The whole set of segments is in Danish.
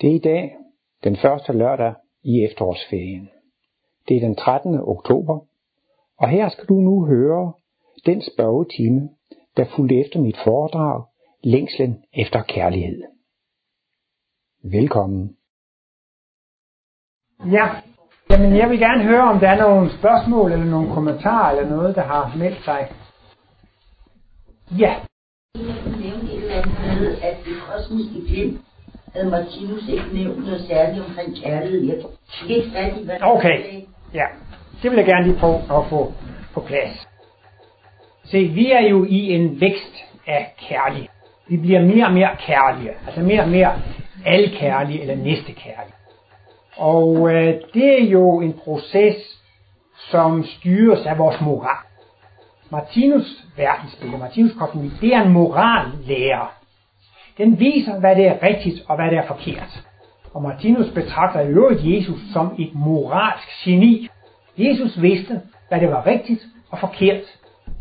Det er i dag den første lørdag i efterårsferien. Det er den 13. oktober, og her skal du nu høre den spørgetime, der fulgte efter mit foredrag Længslen efter kærlighed. Velkommen. Ja, jamen jeg vil gerne høre, om der er nogle spørgsmål eller nogle kommentarer eller noget, der har meldt sig. Ja. Jeg nævnte et eller andet med, at det kosmiske glimt havde Martinus ikke nævnt noget særligt omkring kærlighed. Jeg fik ikke fat i, hvad Okay, ja. Det vil jeg gerne lige prøve at få på plads. Se, vi er jo i en vækst af kærlighed. Vi bliver mere og mere kærlige. Altså mere og mere alkærlige eller næstekærlige. Og øh, det er jo en proces, som styres af vores moral. Martinus verdensbillede, Martinus kosmologi, det er en morallærer. Den viser, hvad det er rigtigt og hvad det er forkert. Og Martinus betragter i øvrigt Jesus som et moralsk geni. Jesus vidste, hvad det var rigtigt og forkert,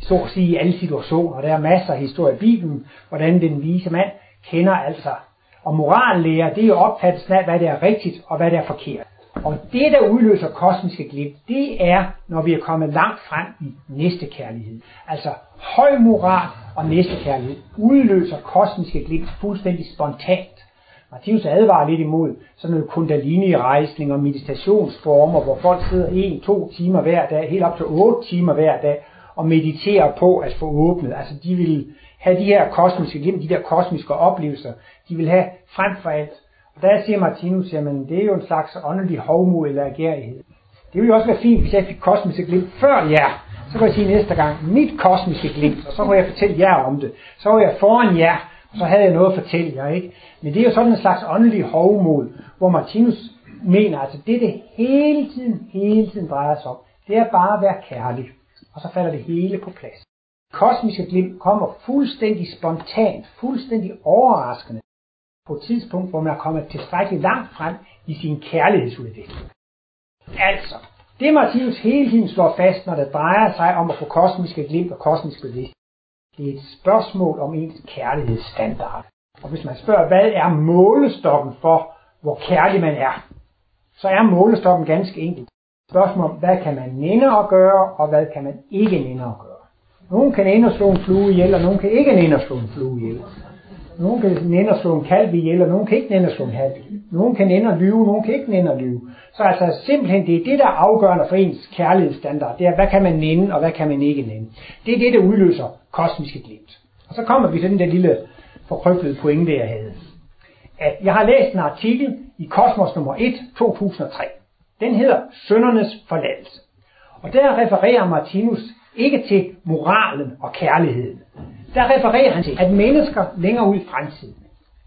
så at sige i alle situationer. Der er masser af historie i Bibelen, hvordan den vise mand kender altså. Og morallærer, det er jo opfattelsen af, hvad det er rigtigt og hvad det er forkert. Og det, der udløser kosmiske glimt, det er, når vi er kommet langt frem i næstekærlighed. Altså høj moral og næstekærlighed udløser kosmiske glimt fuldstændig spontant. Martinus advarer lidt imod sådan noget kundalini-rejsning og meditationsformer, hvor folk sidder en, to timer hver dag, helt op til otte timer hver dag, og mediterer på at få åbnet. Altså de vil have de her kosmiske glimt, de der kosmiske oplevelser, de vil have frem for alt der siger Martinus, jamen det er jo en slags åndelig hovmod eller agerighed. Det ville jo også være fint, hvis jeg fik kosmiske glimt før jer. Så kan jeg sige næste gang, mit kosmiske glimt, og så kunne jeg fortælle jer om det. Så var jeg foran jer, og så havde jeg noget at fortælle jer, ikke? Men det er jo sådan en slags åndelig hovmod, hvor Martinus mener, altså det det hele tiden, hele tiden drejer sig om, det er bare at være kærlig. Og så falder det hele på plads. Kosmiske glimt kommer fuldstændig spontant, fuldstændig overraskende på et tidspunkt, hvor man er kommet tilstrækkeligt langt frem i sin kærlighedsudvikling. Altså, det Martinus hele tiden slår fast, når det drejer sig om at få kosmiske glimt og kosmisk bevidsthed, det er et spørgsmål om ens kærlighedsstandard. Og hvis man spørger, hvad er målestokken for, hvor kærlig man er, så er målestokken ganske enkelt. Spørgsmål om, hvad kan man nænde at gøre, og hvad kan man ikke nænde at gøre. Nogen kan nænde at slå en flue ihjel, og nogen kan ikke nænde at slå en flue ihjel. Nogen kan nænde at slå en kalv ihjel, og nogen kan ikke nænde at slå en halv. Nogen kan nænde at lyve, nogen kan ikke nænde at lyve. Så altså simpelthen, det er det, der er afgørende for ens kærlighedsstandard. Det er, hvad kan man nænde, og hvad kan man ikke nænde. Det er det, der udløser kosmiske glimt. Og så kommer vi til den der lille forkrøblede pointe, jeg havde. At jeg har læst en artikel i Kosmos nummer 1, 2003. Den hedder Søndernes forladelse. Og der refererer Martinus ikke til moralen og kærligheden, der refererer han til, at mennesker længere ud i fremtiden,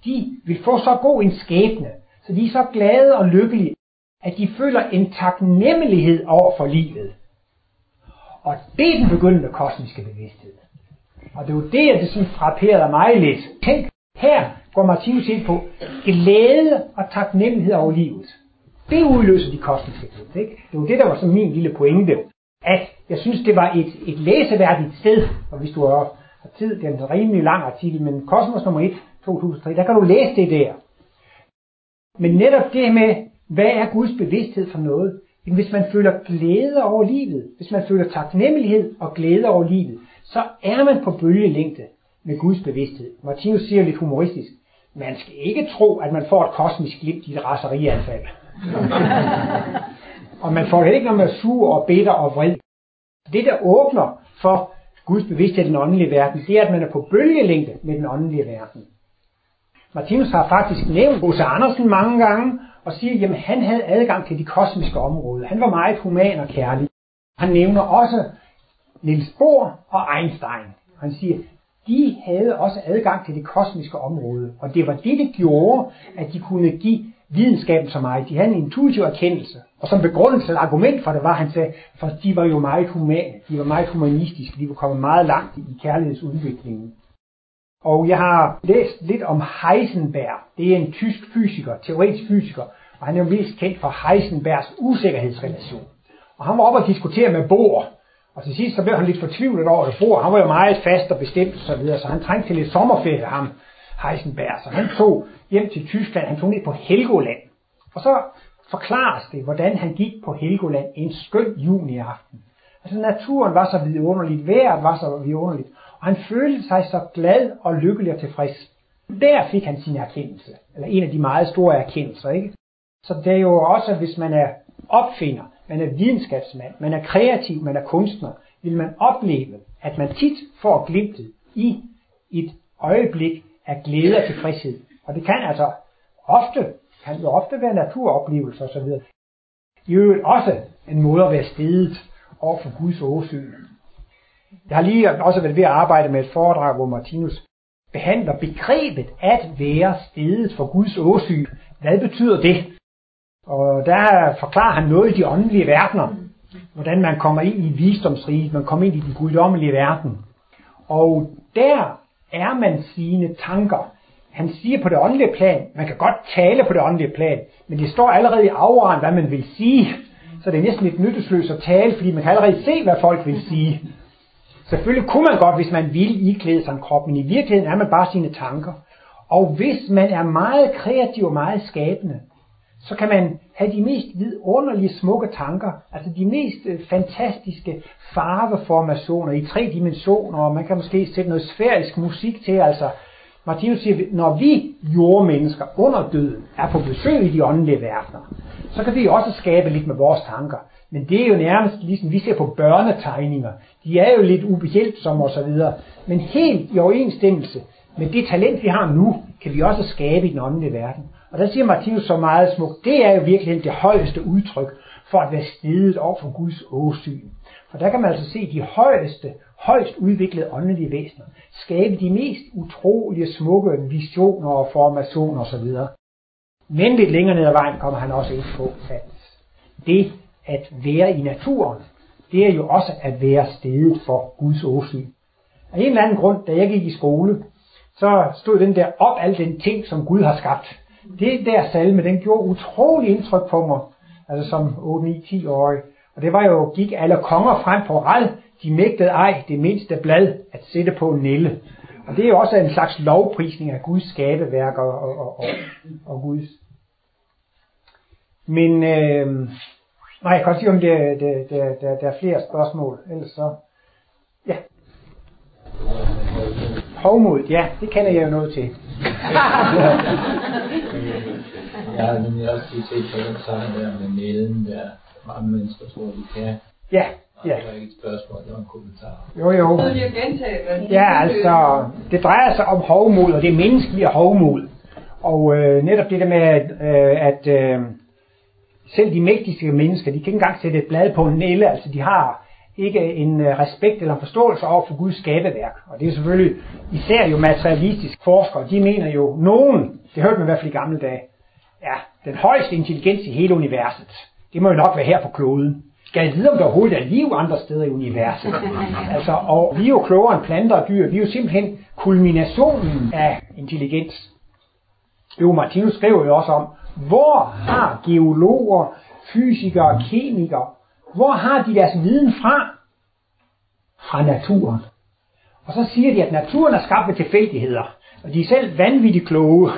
de vil få så god en skæbne, så de er så glade og lykkelige, at de føler en taknemmelighed over for livet. Og det er den begyndende kosmiske bevidsthed. Og det er jo det, at det sådan frapperede mig lidt. Tænk, her går Martinus ind på glæde og taknemmelighed over livet. Det udløser de kosmiske glimt. Ikke? Det var det, der var så min lille pointe. At jeg synes, det var et, et læseværdigt sted, og hvis du har tid, det er en rimelig lang artikel, men Kosmos nummer 1, 2003, der kan du læse det der. Men netop det med, hvad er Guds bevidsthed for noget? Hvis man føler glæde over livet, hvis man føler taknemmelighed og glæde over livet, så er man på bølgelængde med Guds bevidsthed. Martinus siger lidt humoristisk, man skal ikke tro, at man får et kosmisk glimt i et raserianfald. og man får det ikke, når man er sur og bitter og vred. Det, der åbner for Guds bevidsthed i den åndelige verden, det er, at man er på bølgelængde med den åndelige verden. Martinus har faktisk nævnt H.C. Andersen mange gange, og siger, at han havde adgang til de kosmiske områder. Han var meget human og kærlig. Han nævner også Niels Bohr og Einstein. Han siger, de havde også adgang til det kosmiske område, og det var det, der gjorde, at de kunne give videnskaben så meget. De havde en intuitiv erkendelse. Og som begrundelse, eller argument for det var, han sagde, for de var jo meget humane, de var meget humanistiske, de var kommet meget langt i kærlighedsudviklingen. Og jeg har læst lidt om Heisenberg. Det er en tysk fysiker, teoretisk fysiker, og han er jo mest kendt for Heisenbergs usikkerhedsrelation. Og han var oppe og diskutere med Bohr, og til sidst så blev han lidt fortvivlet over det. Bohr, han var jo meget fast og bestemt og så videre, så han trængte til lidt sommerferie ham, Heisenberg. Så han tog hjem til Tyskland, han tog ned på Helgoland. Og så forklares det, hvordan han gik på Helgoland en skøn juniaften. Altså naturen var så vidunderligt, vejret var så vidunderligt, og han følte sig så glad og lykkelig og tilfreds. Der fik han sin erkendelse, eller en af de meget store erkendelser, ikke? Så det er jo også, hvis man er opfinder, man er videnskabsmand, man er kreativ, man er kunstner, vil man opleve, at man tit får glimtet i et øjeblik af glæde og tilfredshed. Og det kan altså ofte, kan jo ofte være naturoplevelser osv. I øvrigt også en måde at være stedet over for Guds åsyn. Jeg har lige også været ved at arbejde med et foredrag, hvor Martinus behandler begrebet at være stedet for Guds åsyn. Hvad betyder det? Og der forklarer han noget i de åndelige verdener. Hvordan man kommer ind i visdomsriget, man kommer ind i den guddommelige verden. Og der er man sine tanker. Han siger på det åndelige plan, man kan godt tale på det åndelige plan, men det står allerede i afraren, hvad man vil sige. Så det er næsten lidt nyttesløst at tale, fordi man kan allerede se, hvad folk vil sige. Selvfølgelig kunne man godt, hvis man ville iklæde sig en krop, men i virkeligheden er man bare sine tanker. Og hvis man er meget kreativ og meget skabende, så kan man have de mest vidunderlige smukke tanker, altså de mest øh, fantastiske farveformationer i tre dimensioner, og man kan måske sætte noget sfærisk musik til, altså Martinus siger, når vi jordmennesker under døden er på besøg i de åndelige verdener, så kan vi også skabe lidt med vores tanker. Men det er jo nærmest ligesom vi ser på børnetegninger. De er jo lidt ubehjælpsomme osv. Men helt i overensstemmelse med det talent, vi har nu, kan vi også skabe i den åndelige verden. Og der siger Martinus så meget smukt, det er jo virkelig det højeste udtryk for at være stedet over for Guds åsyn. For der kan man altså se de højeste, højst udviklede åndelige væsener skabe de mest utrolige smukke visioner og formationer osv. Men lidt længere ned ad vejen kommer han også ind på, at det at være i naturen, det er jo også at være stedet for Guds åsyn. Af en eller anden grund, da jeg gik i skole, så stod den der op al den ting, som Gud har skabt. Det der salme, den gjorde utrolig indtryk på mig, altså som 8-9-10-årig. Og det var jo, gik alle konger frem på rad, de mægtede ej det mindste blad at sætte på nille. Og det er jo også en slags lovprisning af Guds skabeværk og, og, og, og, og Guds. Men øh, nej, jeg kan også sige, om det, det, det, der, der er flere spørgsmål. Ellers så, ja. Hovmod, ja, det kender jeg jo noget til. jeg har nemlig også lige set på den sang der med nælen der. Mange mennesker tror, de kan. Ja, ja. Det var ikke et spørgsmål, det var en kommentar. Jo, jo. Ja, altså, det drejer sig om hovmod, og det menneskelige hovmod. Og øh, netop det der med, øh, at øh, selv de mægtigste mennesker, de kan ikke engang sætte et blad på en nælle, altså de har ikke en øh, respekt eller en forståelse over for Guds skabeværk. Og det er selvfølgelig især jo materialistisk forskere, de mener jo, nogen, det hørte man i hvert fald i gamle dage, ja, den højeste intelligens i hele universet, det må jo nok være her på kloden. Skal jeg vide, om der overhovedet er liv andre steder i universet? altså, og vi er jo klogere end planter og dyr. Vi er jo simpelthen kulminationen af intelligens. Jo, Martinus skriver jo også om, hvor har geologer, fysikere, kemikere, hvor har de deres viden fra? Fra naturen. Og så siger de, at naturen er skabt ved tilfældigheder. Og de er selv vanvittigt kloge.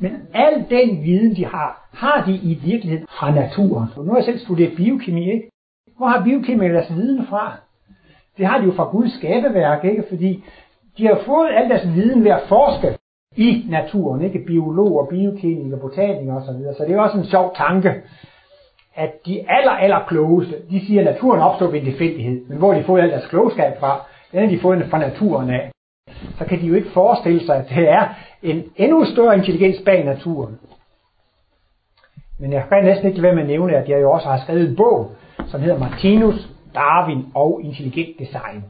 Men al den viden, de har, har de i virkeligheden fra naturen. Og nu har jeg selv studeret biokemi, ikke? Hvor har biokemikere deres viden fra? Det har de jo fra Guds skabeværk, ikke? Fordi de har fået al deres viden ved at forske i naturen, ikke? Biologer, biokemikere, botanikere osv. Så det er også en sjov tanke, at de aller, aller klogeste, de siger, at naturen opstår ved en tilfældighed. Men hvor de får al deres klogskab fra, den har de fået fra naturen af. Så kan de jo ikke forestille sig, at det er en endnu større intelligens bag naturen. Men jeg kan næsten ikke være med at nævne, at jeg jo også har skrevet en bog, som hedder Martinus, Darwin og Intelligent Design.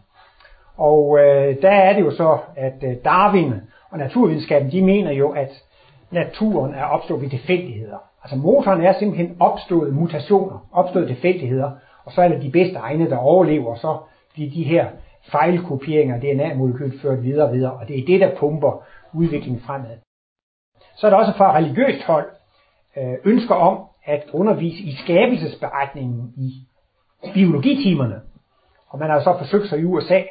Og øh, der er det jo så, at øh, Darwin og naturvidenskaben, de mener jo, at naturen er opstået ved tilfældigheder. Altså motoren er simpelthen opstået mutationer, opstået tilfældigheder, og så er det de bedste egne, der overlever, og så bliver de her fejlkopieringer af DNA-molekylet ført videre og videre, og det er det, der pumper udviklingen fremad. Så er der også fra religiøst hold øh, ønsker om at undervise i skabelsesberetningen i biologitimerne. Og man har så forsøgt sig i USA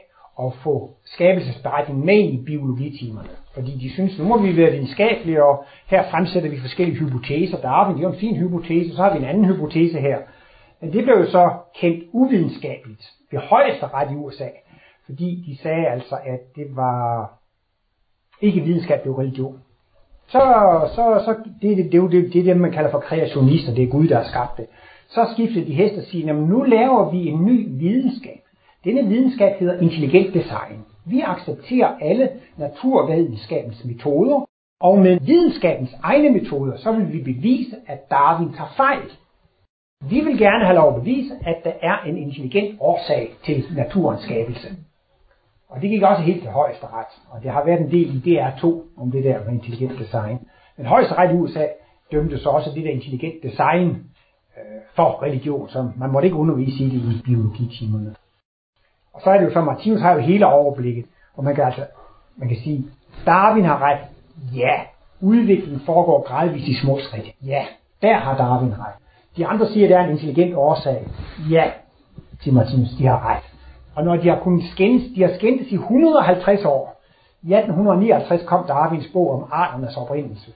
at få skabelsesberetningen med i biologitimerne. Fordi de synes, nu må vi være videnskabelige, og her fremsætter vi forskellige hypoteser. Darwin er en fin hypotese, så har vi en anden hypotese her. Men det blev jo så kendt uvidenskabeligt ved højesteret i USA, fordi de sagde altså, at det var ikke videnskab, det var religion. Så, så, så det, det, det, det, det er det, man kalder for kreationister, det er Gud, der har skabt det. Så skiftede de hest og siger, at nu laver vi en ny videnskab. Denne videnskab hedder intelligent design. Vi accepterer alle naturvidenskabens metoder, og med videnskabens egne metoder, så vil vi bevise, at Darwin tager fejl. Vi vil gerne have lov at bevise, at der er en intelligent årsag til naturens skabelse. Og det gik også helt til højesteret, og det har været en del i DR2 om det der med intelligent design. Men højesteret i USA dømte så også det der intelligent design øh, for religion, så man måtte ikke undervise i det i biologitimerne. Og så er det jo så, Martinus har jo hele overblikket, og man kan altså, man kan sige, Darwin har ret, ja, udviklingen foregår gradvist i små skridt, ja, der har Darwin ret. De andre siger, at der er en intelligent årsag, ja, siger Martinus, de har ret. Og når de har kunnet skændes, de har skændtes i 150 år. I 1859 kom Darwins bog om arternes oprindelse.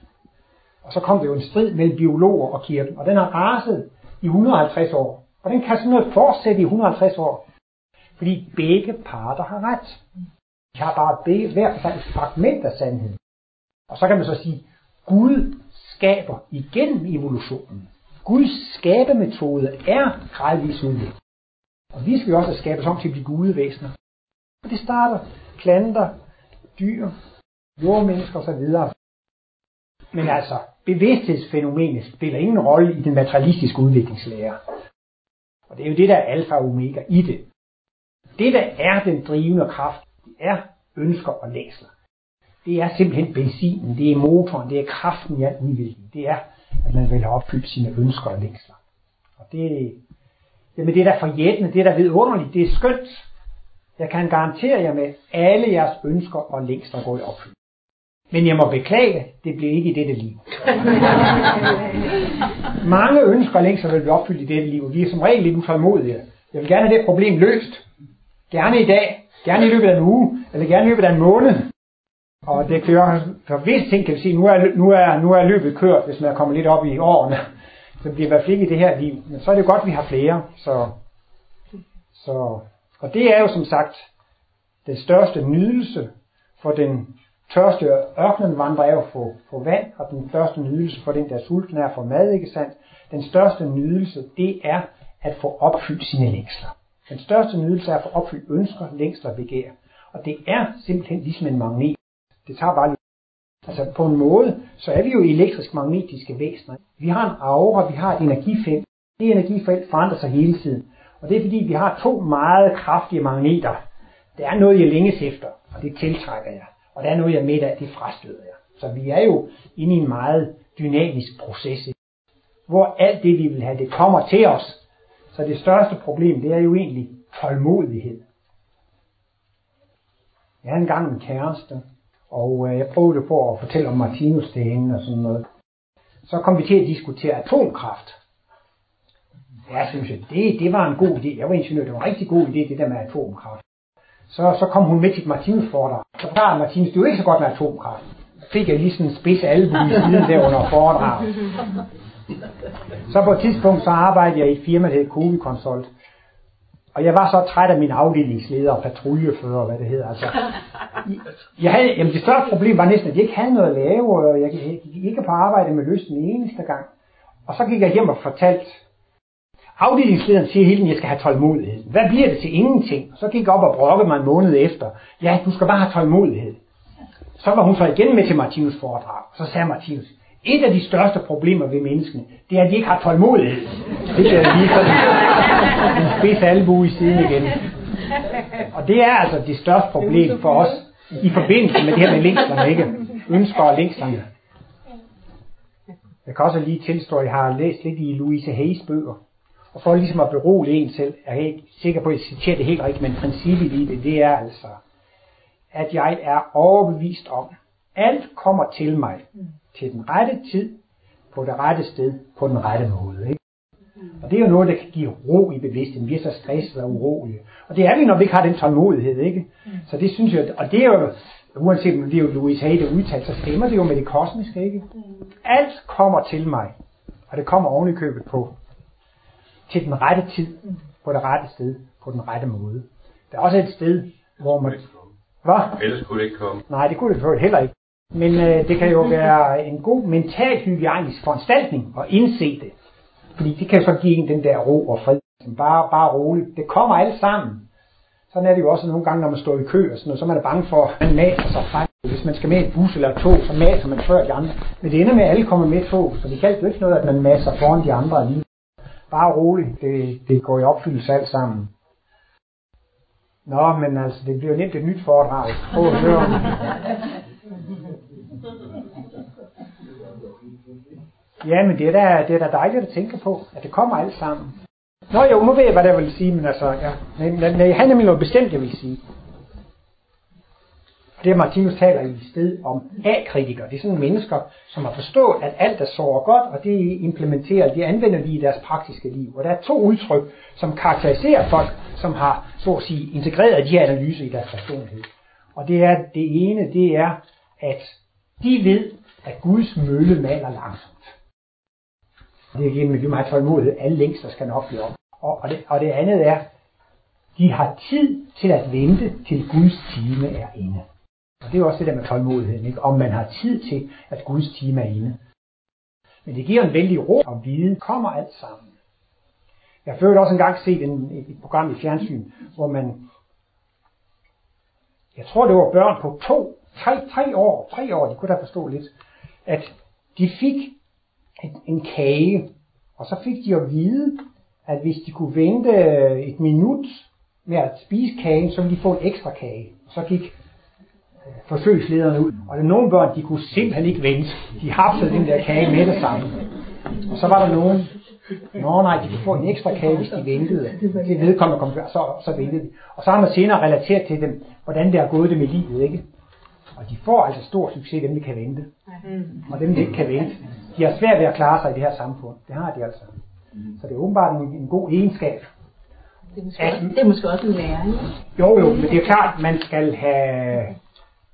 Og så kom det jo en strid mellem biologer og kirken, og den har raset i 150 år. Og den kan sådan noget fortsætte i 150 år. Fordi begge parter har ret. De har bare begge, hver for et fragment af sandheden. Og så kan man så sige, Gud skaber igennem evolutionen. Guds skabemetode er gradvis udviklet. Og vi skal jo også skabes om til at blive gudevæsener. Og det starter planter, dyr, jordmennesker osv. Men altså, bevidsthedsfænomenet spiller ingen rolle i den materialistiske udviklingslære. Og det er jo det, der er alfa og omega i det. Det, der er den drivende kraft, det er ønsker og læsler. Det er simpelthen benzinen, det er motoren, det er kraften i al udvikling. Det er, at man vil have opfyldt sine ønsker og længsler. Og det, jamen det er da forjættende, det er da vidunderligt, det er skønt. Jeg kan garantere jer med, at alle jeres ønsker og længsler går i opfyldt. Men jeg må beklage, det bliver ikke i dette liv. Mange ønsker og længsler vil blive opfyldt i dette liv, vi er som regel lidt utålmodige. Jeg vil gerne have det problem løst. Gerne i dag, gerne i løbet af en uge, eller gerne i løbet af en måned. Og det kører, for visse ting kan vi sige, nu er, nu er, nu er løbet kørt, hvis man er kommet lidt op i årene. Så bliver i hvert fald ikke i det her liv. Men så er det godt, at vi har flere. Så, så, og det er jo som sagt den største nydelse for den tørste ørkenen vandrer er jo få, få vand, og den største nydelse for den, der er sulten, er at få mad, ikke sandt? Den største nydelse, det er at få opfyldt sine længsler. Den største nydelse er at få opfyldt ønsker, længsler og begær. Og det er simpelthen ligesom en magnet. Det tager bare Altså på en måde, så er vi jo elektrisk magnetiske væsener. Vi har en aura, vi har et energifelt. Det energifelt forandrer sig hele tiden. Og det er fordi, vi har to meget kraftige magneter. Der er noget, jeg længes efter, og det tiltrækker jeg. Og der er noget, jeg midt af, det frastøder jeg. Så vi er jo inde i en meget dynamisk proces, hvor alt det, vi vil have, det kommer til os. Så det største problem, det er jo egentlig tålmodighed. Jeg havde engang en kæreste, og øh, jeg prøvede på at fortælle om Martinus til hende og sådan noget. Så kom vi til at diskutere atomkraft. Jeg synes, at det, det var en god idé. Jeg var ingeniør, det var en rigtig god idé, det der med atomkraft. Så, så kom hun med til Martinus foredrag. Så forklarede Martinus, det er jo ikke så godt med atomkraft. Så fik jeg lige sådan en spids albu i siden der under foredraget. Så på et tidspunkt, så arbejdede jeg i et firma, der hed Kovi Consult. Og jeg var så træt af min afdelingsleder og patruljefører, hvad det hedder. Altså, jeg havde, jamen det største problem var næsten, at jeg ikke havde noget at lave, og jeg gik ikke på arbejde med lyst den eneste gang. Og så gik jeg hjem og fortalte, afdelingslederen siger hele tiden, at jeg skal have tålmodighed. Hvad bliver det til ingenting? Så gik jeg op og brokkede mig en måned efter. Ja, du skal bare have tålmodighed. Så var hun så igen med til Martinus foredrag. Så sagde Martinus, et af de største problemer ved menneskene, det er, at de ikke har tålmodighed. Det er lige sådan en spids albu i siden igen. Og det er altså det største problem for os i forbindelse med det her med længslerne, ikke? Ønsker og længslerne. Jeg kan også lige tilstå, at jeg har læst lidt i Louise Hayes bøger. Og for ligesom at berolige en selv, jeg er ikke sikker på, at jeg citerer det helt rigtigt, men princippet i det, det er altså, at jeg er overbevist om, alt kommer til mig til den rette tid, på det rette sted, på den rette måde. Ikke? Og det er jo noget, der kan give ro i bevidstheden. Vi er så stresset og urolige. Og det er vi, når vi ikke har den tålmodighed, ikke? Så det synes jeg, og det er jo, uanset om det er jo Louis Hay, der udtaler, så stemmer det jo med det kosmiske, ikke? Alt kommer til mig, og det kommer oven i købet på, til den rette tid, på det rette sted, på den rette måde. Der er også et sted, hvor man... Hvad? Ellers kunne det ikke komme. Nej, det kunne det heller ikke. Men øh, det kan jo være en god mental hygiejnisk foranstaltning at indse det. Fordi det kan så give en den der ro og fred. Bare, bare roligt. Det kommer alt sammen. Sådan er det jo også nogle gange, når man står i kø og sådan noget, så er man bange for, at man maser sig frem. Hvis man skal med et bus eller et tog, så maser man før de andre. Men det ender med, at alle kommer med et tog, så det kan jo ikke noget, at man masser foran de andre alligevel. Bare roligt, det, det går i opfyldelse alt sammen. Nå, men altså, det bliver nemt et nyt foredrag. Prøv at høre. Ja, men det er, da, det er da dejligt at tænke på, at det kommer alt sammen. Nå jo, nu ved jeg, hvad det vil sige, men altså, ja. Men, men han er nemlig noget bestemt, jeg vil sige. Det Martinus taler i sted om A-kritikere. Det er sådan mennesker, som har forstået, at alt er sår godt, og det implementerer, de anvender de i deres praktiske liv. Og der er to udtryk, som karakteriserer folk, som har, så at sige, integreret de her analyser i deres personlighed. Og det er, det ene, det er, at de ved, at Guds mølle maler langsomt. Det er igen, vi må have tålmodighed. Alle længster skal nok blive op. Og, og, det, og det andet er, de har tid til at vente, til Guds time er inde. Og det er også det der med tålmodigheden, ikke? om man har tid til, at Guds time er inde. Men det giver en vældig ro og vide, kommer alt sammen. Jeg har også engang set en, et program i fjernsyn, hvor man, jeg tror det var børn på to, tre, tre år, tre år, de kunne da forstå lidt, at de fik en, en kage, og så fik de at vide, at hvis de kunne vente et minut med at spise kagen, så ville de få en ekstra kage. Så gik øh, forsøgslederne ud, og der nogle børn, de kunne simpelthen ikke vente. De hapsede den der kage med det samme. Og så var der nogen, Nå nej, de kunne få en ekstra kage, hvis de ventede. Det vedkommende kom før, så, så ventede de. Og så har man senere relateret til dem, hvordan det er gået dem i livet, ikke? Og de får altså stor succes, dem der kan vente. Og dem der ikke kan vente, de har svært ved at klare sig i det her samfund. Det har de altså. Så det er åbenbart en, en god egenskab. Det er, måske, at, det er måske også en læring. Jo, jo, men det er klart, man skal have,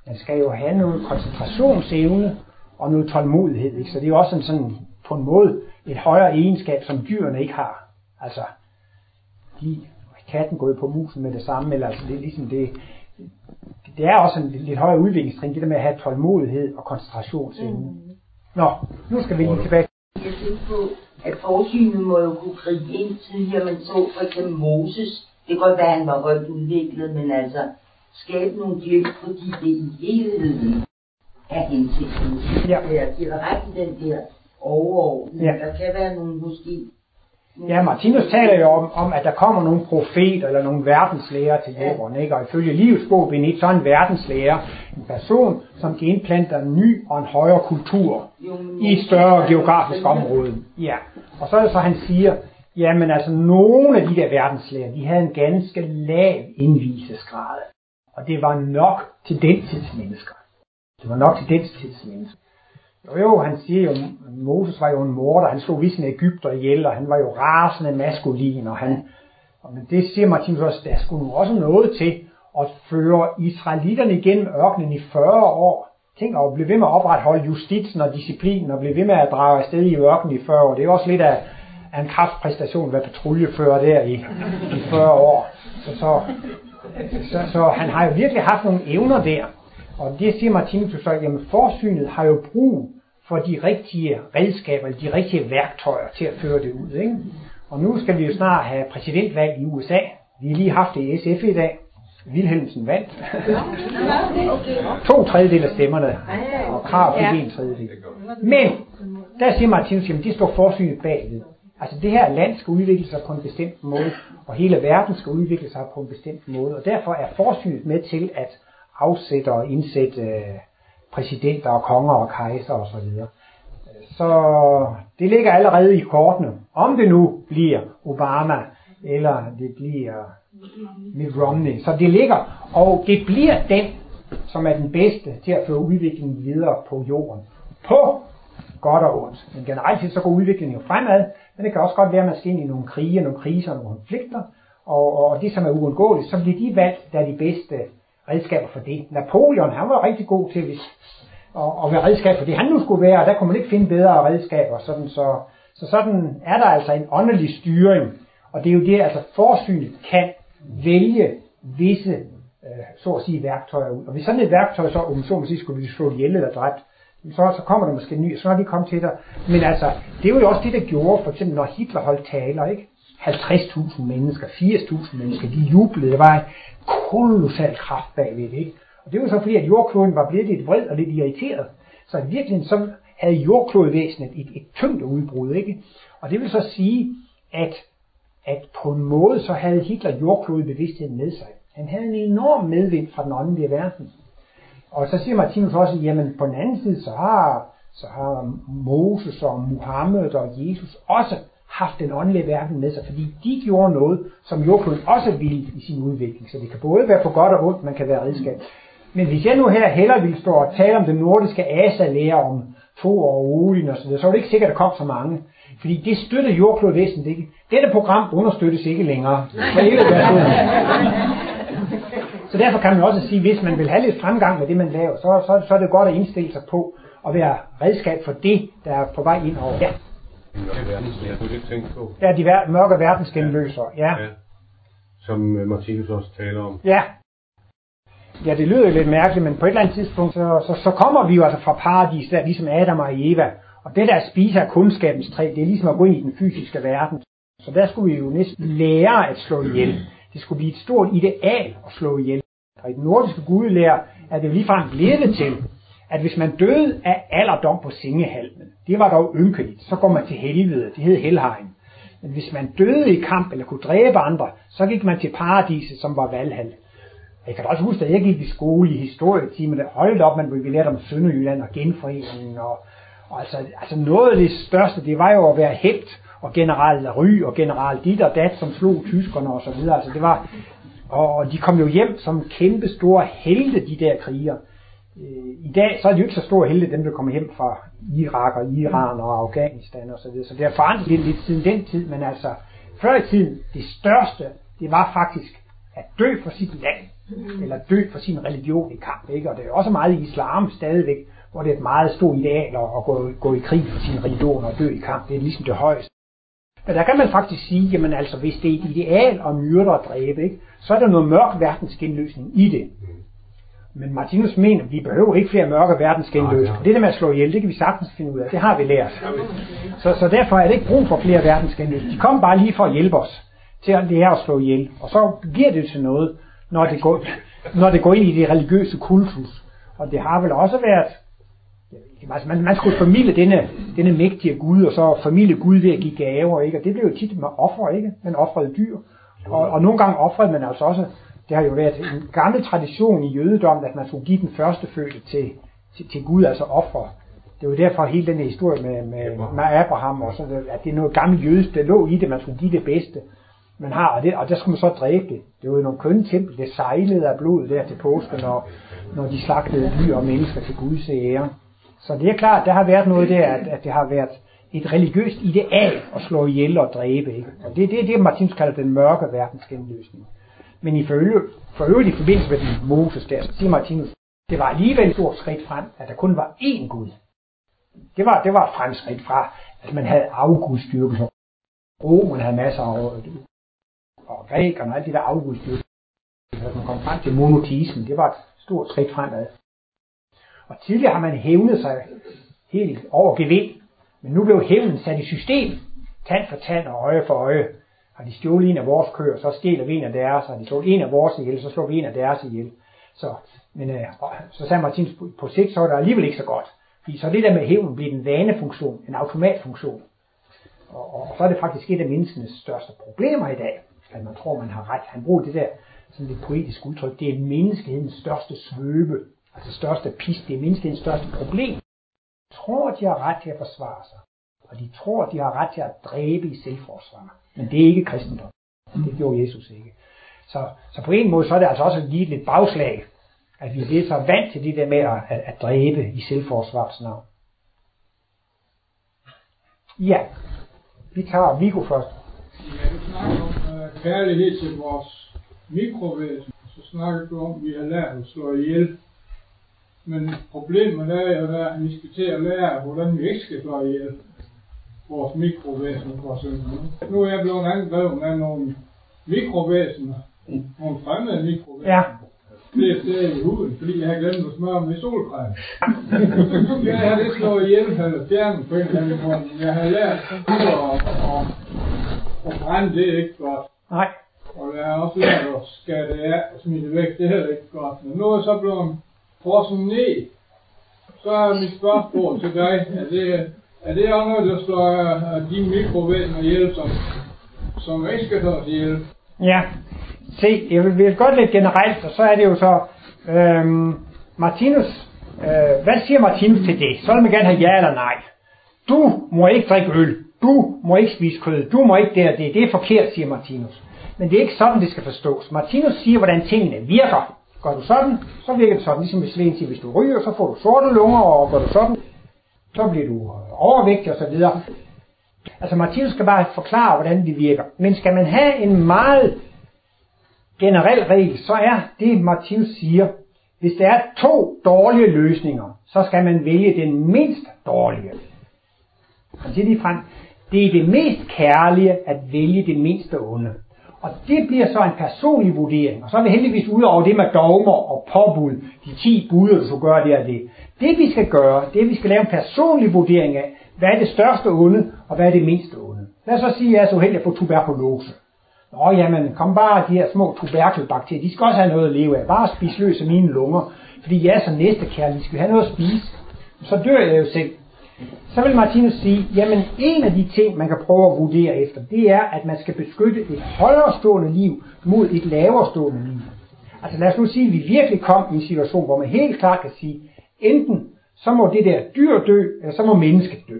man skal jo have noget koncentrationsevne og noget tålmodighed. Ikke? Så det er jo også en sådan, på en måde et højere egenskab, som dyrene ikke har. Altså, de, katten går jo på musen med det samme, eller altså det er ligesom det, det er også en lidt højere udviklingstrin, det der med at have tålmodighed og koncentrationsevne. Mm. Nå, nu skal vi lige tilbage. Jeg tænker på, at forsynet må jo kunne gribe ind tidligere. Man så for eksempel Moses. Det kan godt være, at han var godt udviklet, men altså skabe nogle glimt, fordi det i helheden er hensigtsmæssigt. Ja. Det er, det er ret i den der overordnet. Ja. Der kan være nogle måske Ja, Martinus taler jo om, om, at der kommer nogle profeter eller nogle verdenslæger til jorden, ikke? og ifølge livets bog ben 1, så er en verdenslæger en person, som kan indplante en ny og en højere kultur i et større geografisk område. Ja, og så er det så, han siger, jamen altså nogle af de der verdenslæger, de havde en ganske lav indvisesgrad, og det var nok til den tids mennesker. Det var nok til den tids mennesker. Jo, jo, han siger jo, Moses var jo en morder, han slog visen Ægypter ihjel, og han var jo rasende maskulin, og han, og men det siger Martinus også, der skulle nu også noget til at føre israelitterne igennem ørkenen i 40 år. Tænk at blive ved med at opretholde justitsen og disciplinen, og blive ved med at drage afsted i ørkenen i 40 år. Det er også lidt af, af en kraftpræstation at være patruljefører der i, i 40 år. Så, så, så, så han har jo virkelig haft nogle evner der. Og det siger Martinus så, jamen forsynet har jo brug for de rigtige redskaber, eller de rigtige værktøjer til at føre det ud. Ikke? Og nu skal vi jo snart have præsidentvalg i USA. Vi har lige haft det i SF i dag. Vilhelmsen vandt. to tredjedel af stemmerne, og Krav fik en tredjedel. Men, der siger Martinus, at det står forsynet bagved. Altså det her land skal udvikle sig på en bestemt måde, og hele verden skal udvikle sig på en bestemt måde, og derfor er forsynet med til at afsætte og indsætte øh, præsidenter og konger og kejser og så videre. Så det ligger allerede i kortene. Om det nu bliver Obama, eller det bliver Mitt Romney. Så det ligger, og det bliver den, som er den bedste til at føre udviklingen videre på jorden. På godt og ondt. Men generelt set så går udviklingen jo fremad, men det kan også godt være, at man skal ind i nogle krige, nogle kriser, nogle konflikter, og, og det som er uundgåeligt, så bliver de valgt, der er de bedste redskaber for det. Napoleon, han var rigtig god til hvis, at, at være redskab for det, han nu skulle være, og der kunne man ikke finde bedre redskaber. Sådan, så, så sådan er der altså en åndelig styring, og det er jo det, altså forsynet kan vælge visse, øh, så at sige, værktøjer ud. Og hvis sådan et værktøj så, om så må sige, skulle blive slået ihjel eller dræbt, så, så kommer der måske en ny, så er de kommet til dig. Men altså, det var jo også det, der gjorde, for eksempel når Hitler holdt taler, ikke? 50.000 mennesker, 80.000 mennesker, de jublede. Der var en kolossal kraft bagved det, ikke? Og det var så fordi, at jordkloden var blevet lidt vred og lidt irriteret. Så i virkeligheden så havde jordklodvæsenet et, et tyngt udbrud, ikke? Og det vil så sige, at, at på en måde så havde Hitler jordklodbevidstheden med sig. Han havde en enorm medvind fra den åndelige verden. Og så siger Martinus også, jamen på den anden side, så har, så har Moses og Muhammed og Jesus også haft den åndelige verden med sig, fordi de gjorde noget, som jordkloden også ville i sin udvikling. Så det kan både være på godt og ondt, man kan være redskab. Men hvis jeg nu her heller ville stå og tale om den nordiske asa-lære om to og Odin og så videre, så var det ikke sikkert, at der kom så mange. Fordi det støtter jordklodvæsenet ikke. Dette program understøttes ikke længere. For hele så derfor kan man også sige, hvis man vil have lidt fremgang med det, man laver, så, så, så er det godt at indstille sig på at være redskab for det, der er på vej ind over. Ja. Ja, de ver- mørke verdensgenløser. Ja. ja. Som øh, Martinus også taler om. Ja. Ja, det lyder jo lidt mærkeligt, men på et eller andet tidspunkt, så, så, så kommer vi jo altså fra paradis, der ligesom Adam og Eva. Og det der spiser af kundskabens træ, det er ligesom at gå ind i den fysiske verden. Så der skulle vi jo næsten lære at slå ihjel. Det skulle blive et stort ideal at slå ihjel. Og i den nordiske gudelære er det jo ligefrem blevet til, at hvis man døde af alderdom på sengehalmen, det var dog ynkeligt, så går man til helvede, det hed Helheim. Men hvis man døde i kamp eller kunne dræbe andre, så gik man til paradiset, som var Valhall. Jeg kan også huske, at jeg gik i skole i historietimen, der holdt op, man ville lære om Sønderjylland og genforeningen. Og, og altså, altså noget af det største, det var jo at være helt og general Ry og general dit og dat, som slog tyskerne og så videre. Altså det var, og de kom jo hjem som kæmpe store helte, de der kriger. Øh, I dag så er de jo ikke så store helte, dem der kommer hjem fra Irak og Iran og Afghanistan og så videre. Så det har forandret lidt, lidt siden den tid, men altså før i tiden, det største, det var faktisk at dø for sit land, eller dø for sin religion i kamp. Ikke? Og det er også meget i islam stadigvæk, hvor det er et meget stort ideal at gå, gå i krig for sin religion og dø i kamp. Det er ligesom det højeste. Men der kan man faktisk sige, jamen altså, hvis det er et ideal at myrde og dræbe, ikke, så er der noget mørk verdensgenløsning i det. Men Martinus mener, vi behøver ikke flere mørke verdensgenløsninger. Det der med at slå ihjel, det kan vi sagtens finde ud af. Det har vi lært. Så, så derfor er det ikke brug for flere verdensgenløsninger. De kom bare lige for at hjælpe os til at lære at slå ihjel. Og så bliver det til noget, når det går, når det går ind i det religiøse kultus. Og det har vel også været Altså man, man skulle formidle denne, denne mægtige Gud, og så formidle Gud ved at give gaver, ikke? Og det blev jo tit med offer, ikke? Man offrede dyr. Og, og nogle gange offrede man altså også, det har jo været en gammel tradition i jødedommen, at man skulle give den første fødte til, til, til Gud, altså offer. Det var derfor hele den historie med, med, med Abraham, og så, at det er noget gammelt jødisk, der lå i det, man skulle give det bedste man har, og, det, og der skulle man så dræbe det. Det var jo nogle kønne tempel, det sejlede af blod der til påsken, når, når de slagtede dyr og mennesker til Guds ære. Så det er klart, der har været noget der, at, at det har været et religiøst ideal at slå ihjel og dræbe. Ikke? Og det er det, det, Martinus kalder den mørke verdensgenløsning. Men i følge, for øvrigt i forbindelse med den Moses der, så siger Martinus, det var alligevel et stort skridt frem, at der kun var én Gud. Det var, det var et fremskridt fra, at man havde afgudstyrkelser. Romerne havde masser af, og grækerne og alt det der afgudstyrkelser. At man kom frem til monoteismen, det var et stort skridt fremad. Og tidligere har man hævnet sig helt over gevind, men nu blev hævnen sat i system. Tand for tand og øje for øje. Har de stjålet en af vores køer, så stjæler vi en af deres. Har de slået en af vores ihjel, så slår vi en af deres ihjel. Så, men, øh, så sagde Martins, på sigt så er det alligevel ikke så godt. Fordi så det der med hævn bliver en vanefunktion, en automatfunktion. Og, og, så er det faktisk et af menneskenes største problemer i dag, at man tror, man har ret. Han bruger det der sådan lidt poetisk udtryk. Det er menneskehedens største svøbe altså største pis, det er menneskehedens største problem. De tror, de har ret til at forsvare sig. Og de tror, de har ret til at dræbe i selvforsvar. Men det er ikke kristendom. Det gjorde Jesus ikke. Så, så på en måde, så er det altså også lige lidt bagslag, at vi er så vant til det der med at, at, at dræbe i selvforsvars navn. Ja, vi tager Viggo først. Ja, du snakker om uh, kærlighed til vores mikrovæsen. Så snakker du om, at vi har lært at slå ihjel. Men problemet er jo, at vi skal til at lære, hvordan vi ikke skal slå ihjel vores mikrovæsen for eksempel. Nu er jeg blevet angrebet med nogle mikrovæsener. Nogle fremmede mikrovæsener. Ja. Flere steder i huden, fordi jeg har glemt at smøre med solcreme. Så kan jeg have det slået ihjel eller fjerne på en eller anden måde. Jeg har lært at, at, at brænde det er ikke godt. Nej. Og jeg har også lært at skære det af og smide det væk. Det er heller ikke godt. Men nu er jeg så blevet frosset ned. Så er mit spørgsmål til dig. Er det, er det også noget, der slår de mikrovæsener ihjel, som, som ikke skal slås ihjel? Ja. Se, jeg vil, vil godt lidt generelt, og så er det jo så, øhm, Martinus, øh, hvad siger Martinus til det? Så vil man gerne have ja eller nej. Du må ikke drikke øl. Du må ikke spise kød. Du må ikke det og det. Det er forkert, siger Martinus. Men det er ikke sådan, det skal forstås. Martinus siger, hvordan tingene virker. Gør du sådan, så virker det sådan. Ligesom hvis Sven siger, hvis du ryger, så får du sorte lunger, og gør du sådan, så bliver du øh, overvægtig osv. Altså Martinus skal bare forklare, hvordan det virker. Men skal man have en meget generel regel, så er det, Martinus siger, hvis der er to dårlige løsninger, så skal man vælge den mindst dårlige. Han siger lige frem, det er det mest kærlige at vælge det mindste onde. Og det bliver så en personlig vurdering. Og så er vi heldigvis ude over det med dogmer og påbud. De 10 bud, du skal gøre det og det. Det vi skal gøre, det er, at vi skal lave en personlig vurdering af, hvad er det største onde, og hvad er det mindste onde. Lad os så sige, at jeg er så heldig at få tuberkulose. Nå jamen, kom bare de her små tuberkelbakterier. De skal også have noget at leve af. Bare spis løs af mine lunger. Fordi jeg er så næstekærlig. kærlig, skal have noget at spise. Så dør jeg jo selv. Så vil Martinus sige, jamen en af de ting, man kan prøve at vurdere efter, det er, at man skal beskytte et højere stående liv mod et lavere stående liv. Altså lad os nu sige, at vi virkelig kom i en situation, hvor man helt klart kan sige, enten så må det der dyr dø, eller så må mennesket dø.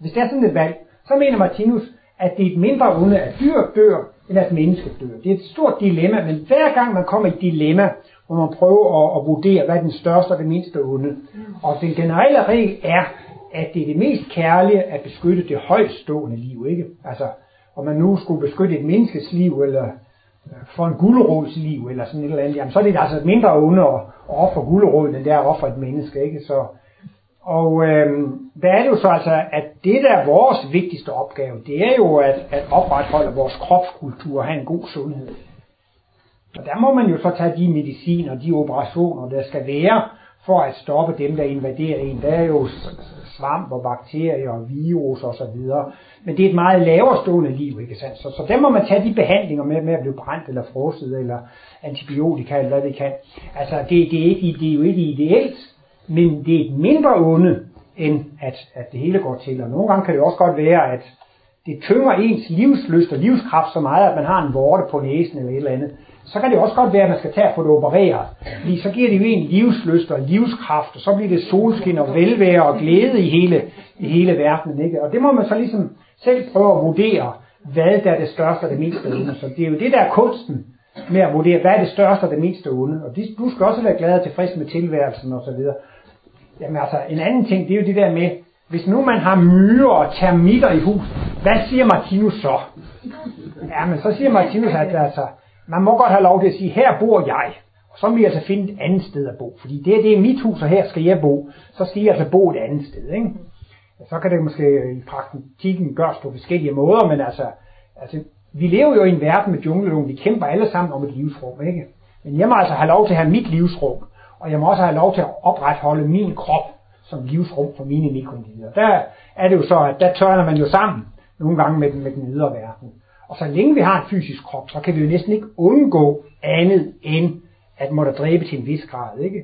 Hvis det er sådan et valg, så mener Martinus, at det er et mindre onde, at dyr dør, end at mennesket dør. Det er et stort dilemma, men hver gang man kommer i et dilemma, hvor man prøver at, at vurdere, hvad er den største og det mindste onde. Og den generelle regel er, at det er det mest kærlige at beskytte det højststående liv, ikke? Altså, om man nu skulle beskytte et menneskes liv, eller for en gulerods liv, eller sådan et eller andet, jamen, så er det altså mindre onde at, at ofre guleroden, end det er at ofre et menneske, ikke? Så, og øh, der er det jo så altså, at det der er vores vigtigste opgave, det er jo at, at opretholde vores kropskultur og have en god sundhed. Og der må man jo så tage de mediciner, de operationer, der skal være, for at stoppe dem, der invaderer en. Der er jo svamp og bakterier og virus og så videre. Men det er et meget lavere stående liv, ikke sandt? Så, så der må man tage de behandlinger med, med at blive brændt eller frosset eller antibiotika eller hvad det kan. Altså det, det, er ikke, det er jo ikke ideelt, men det er et mindre onde, end at, at det hele går til. Og nogle gange kan det også godt være, at det tynger ens livsløst og livskraft så meget, at man har en vorte på næsen eller et eller andet. Så kan det også godt være, at man skal tage at få det opereret. Fordi så giver det jo en livsløst og livskraft, og så bliver det solskin og velvære og glæde i hele, i hele verden. Ikke? Og det må man så ligesom selv prøve at vurdere, hvad der er det største og det mindste onde. Så det er jo det, der er kunsten med at vurdere, hvad er det største og det mindste onde. Og du skal også være glad og tilfreds med tilværelsen og så videre. Jamen altså, en anden ting, det er jo det der med, hvis nu man har myrer og termitter i hus, hvad siger Martinus så? Ja, men så siger Martinus, at altså, man må godt have lov til at sige, her bor jeg. Og så må I altså finde et andet sted at bo. Fordi det, det er mit hus, og her skal jeg bo. Så skal I altså bo et andet sted. Ikke? Så kan det måske i praktikken gøres på forskellige måder, men altså, altså vi lever jo i en verden med jungleloven. Vi kæmper alle sammen om et livsrum. Ikke? Men jeg må altså have lov til at have mit livsrum. Og jeg må også have lov til at opretholde min krop som livsrum for mine mikroindivider. Der er det jo så, at der tørner man jo sammen nogle gange med den, med den ydre verden. Og så længe vi har en fysisk krop, så kan vi jo næsten ikke undgå andet end at måtte dræbe til en vis grad, ikke?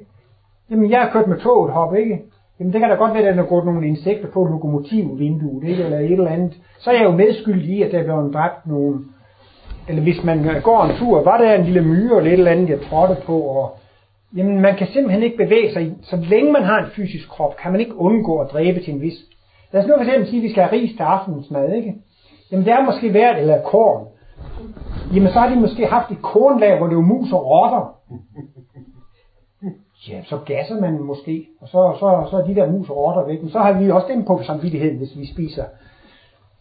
Jamen, jeg har kørt med toget hop, ikke? Jamen, det kan da godt være, at der er gået nogle insekter på lokomotivvinduet, ikke? Eller et eller andet. Så er jeg jo medskyldig i, at der er blevet dræbt nogen. Eller hvis man går en tur, var der en lille myre eller et eller andet, jeg trådte på, og Jamen, man kan simpelthen ikke bevæge sig. Så længe man har en fysisk krop, kan man ikke undgå at dræbe til en vis. Lad os nu for eksempel sige, at vi skal have ris til aftensmad, ikke? Jamen, der er måske været, eller korn. Jamen, så har de måske haft et kornlag, hvor det var mus og rotter. Ja, så gasser man måske, og så, så, så er de der mus og rotter væk. Men så har vi også dem på samvittigheden, hvis vi spiser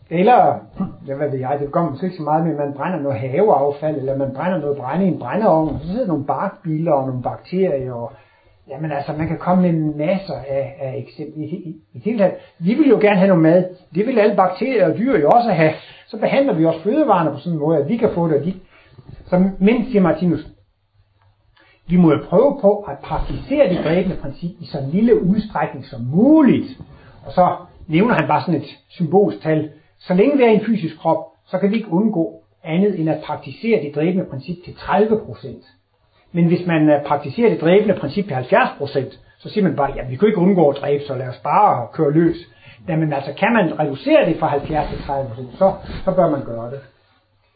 Eller, ja, hvad ved jeg, det går måske ikke så meget med, at man brænder noget haveaffald, eller man brænder noget brænde i en brændeovn, og så sidder nogle barkbiler og nogle bakterier, og jamen altså, man kan komme med masser af, af eksempler. I, i, i hele taget, vi vil jo gerne have noget mad. Det vil alle bakterier og dyr jo også have. Så behandler vi også fødevarene på sådan en måde, at vi kan få det, og de... Så, men, siger Martinus, vi må jo prøve på at praktisere det dræbende princip i så lille udstrækning som muligt. Og så nævner han bare sådan et symbolsk tal. Så længe vi er i en fysisk krop, så kan vi ikke undgå andet end at praktisere det dræbende princip til 30 procent. Men hvis man øh, praktiserer det dræbende princip til 70%, så siger man bare, ja, vi kan ikke undgå at dræbe, så lad os bare køre løs. Jamen altså, kan man reducere det fra 70 til 30%, så, så bør man gøre det.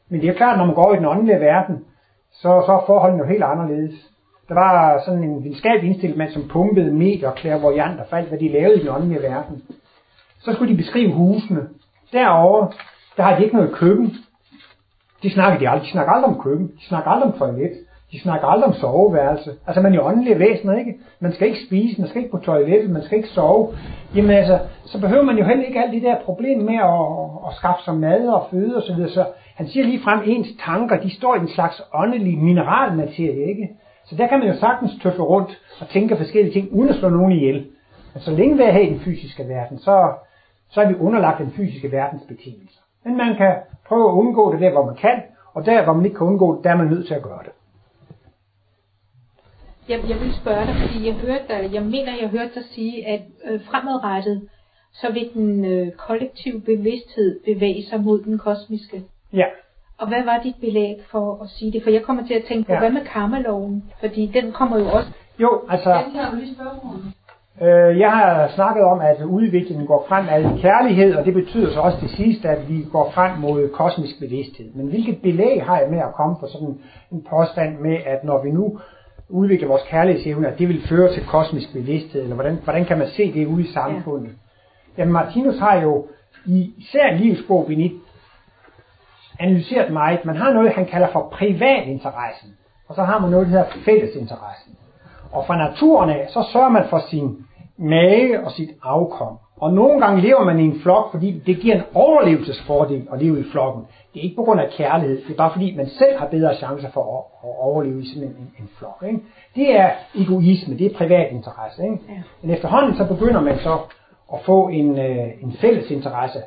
Men det er klart, når man går i den åndelige verden, så, så er forholdene jo helt anderledes. Der var sådan en videnskabelig indstillet mand, som pumpede medier meter klærvoyant og faldt, hvad de lavede i den åndelige verden. Så skulle de beskrive husene. Derovre, der har de ikke noget køkken. De snakker de aldrig. De snakker aldrig om køkken. De snakker aldrig om toilet. De snakker aldrig om soveværelse. Altså man er jo åndelige væsener, ikke? Man skal ikke spise, man skal ikke på toilettet, man skal ikke sove. Jamen altså, så behøver man jo heller ikke alle de der problemer med at, at skaffe sig mad og føde osv. Så, så han siger lige frem, ens tanker, de står i en slags åndelig mineralmaterie, ikke? Så der kan man jo sagtens tøffe rundt og tænke forskellige ting, uden at slå nogen ihjel. Men så længe vi er her i den fysiske verden, så, så er vi underlagt den fysiske verdens betingelser. Men man kan prøve at undgå det der, hvor man kan, og der, hvor man ikke kan undgå det, der er man nødt til at gøre det. Jeg, jeg vil spørge dig, fordi jeg hørte dig, jeg mener, jeg hørte dig sige, at øh, fremadrettet, så vil den øh, kollektive bevidsthed bevæge sig mod den kosmiske. Ja. Og hvad var dit belæg for at sige det? For jeg kommer til at tænke på, Ja. hvad med karmaloven? Fordi den kommer jo også... Jo, altså, Den jo lige spørgsmål. øh, jeg har snakket om, at udviklingen går frem af kærlighed, og det betyder så også til sidst, at vi går frem mod kosmisk bevidsthed. Men hvilket belæg har jeg med at komme på sådan en påstand med, at når vi nu udvikler vores kærlighedsevne, at det vil føre til kosmisk bevidsthed, eller hvordan, hvordan kan man se det ude i samfundet? Ja. Jamen Martinus har jo i især livsbog Benit analyseret meget. Man har noget, han kalder for privatinteressen, og så har man noget, der hedder fællesinteressen. Og fra naturen af, så sørger man for sin mage og sit afkom. Og nogle gange lever man i en flok, fordi det giver en overlevelsesfordel at leve i flokken. Det er ikke på grund af kærlighed, det er bare fordi man selv har bedre chancer for at, at overleve i sådan en, en, en flok. Ikke? Det er egoisme, det er privat interesse. Ikke? Ja. Men efterhånden så begynder man så at få en, øh, en fælles interesse.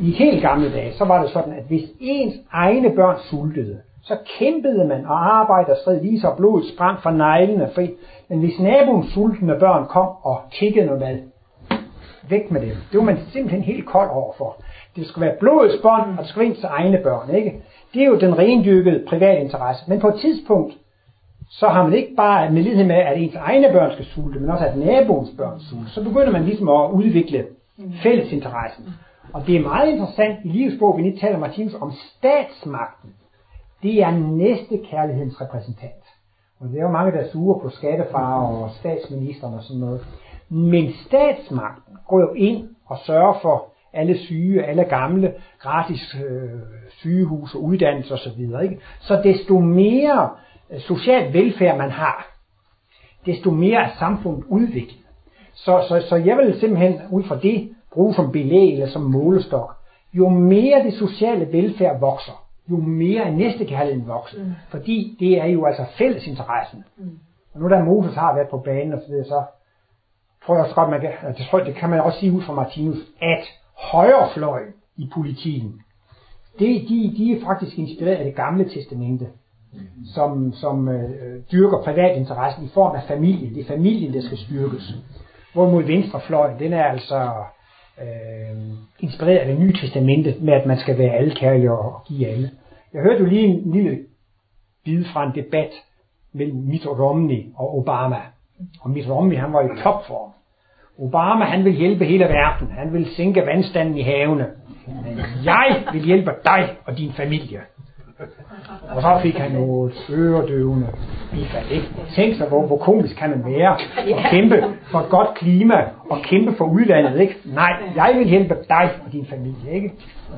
I helt gamle dage, så var det sådan, at hvis ens egne børn sultede, så kæmpede man og arbejdede og strid lige så blodet sprang fra neglene fri. Men hvis naboens sultne børn kom og kiggede noget mad, væk med dem. Det var man simpelthen helt kold overfor. Det skulle være blodets bånd, og det skulle være ens egne børn. Ikke? Det er jo den rendyrkede private interesse. Men på et tidspunkt, så har man ikke bare med lidhed med, at ens egne børn skal sulte, men også at naboens børn sulte. Så begynder man ligesom at udvikle fællesinteressen. Og det er meget interessant i livets bog, vi lige taler Martinus om statsmagten. Det er næste kærlighedens repræsentant. Og det er jo mange, der er sure på skattefar og statsministeren og sådan noget. Men statsmagten går jo ind og sørger for alle syge, alle gamle, gratis øh, sygehus og uddannelse osv. Ikke? Så desto mere øh, social velfærd man har, desto mere er samfundet udviklet. Så, så, så jeg vil simpelthen ud fra det bruge som belæg eller som målestok. Jo mere det sociale velfærd vokser, jo mere er næstekærligheden vokset. Mm. Fordi det er jo altså fællesinteressen. Mm. Og nu da Moses har været på banen og så videre, så tror jeg også godt, man kan, det, tror jeg, det kan man også sige ud fra Martinus, at højrefløjen i politikken, det, de, de er faktisk inspireret af det gamle testamente, som, som øh, dyrker privatinteressen i form af familien. Det er familien, der skal styrkes. Hvorimod venstrefløjen, den er altså øh, inspireret af det nye testamente med, at man skal være alle kærlige og give alle. Jeg hørte jo lige en lille bid fra en debat mellem Mitt Romney og Obama. Og Mitt Romney, han var i topform. Obama, han vil hjælpe hele verden. Han vil sænke vandstanden i havene. Men jeg vil hjælpe dig og din familie. Og så fik han noget øredøvende bifald. Ikke? Tænk sig, hvor, hvor komisk kan man være og kæmpe for et godt klima og kæmpe for udlandet. Ikke? Nej, jeg vil hjælpe dig og din familie. Ikke?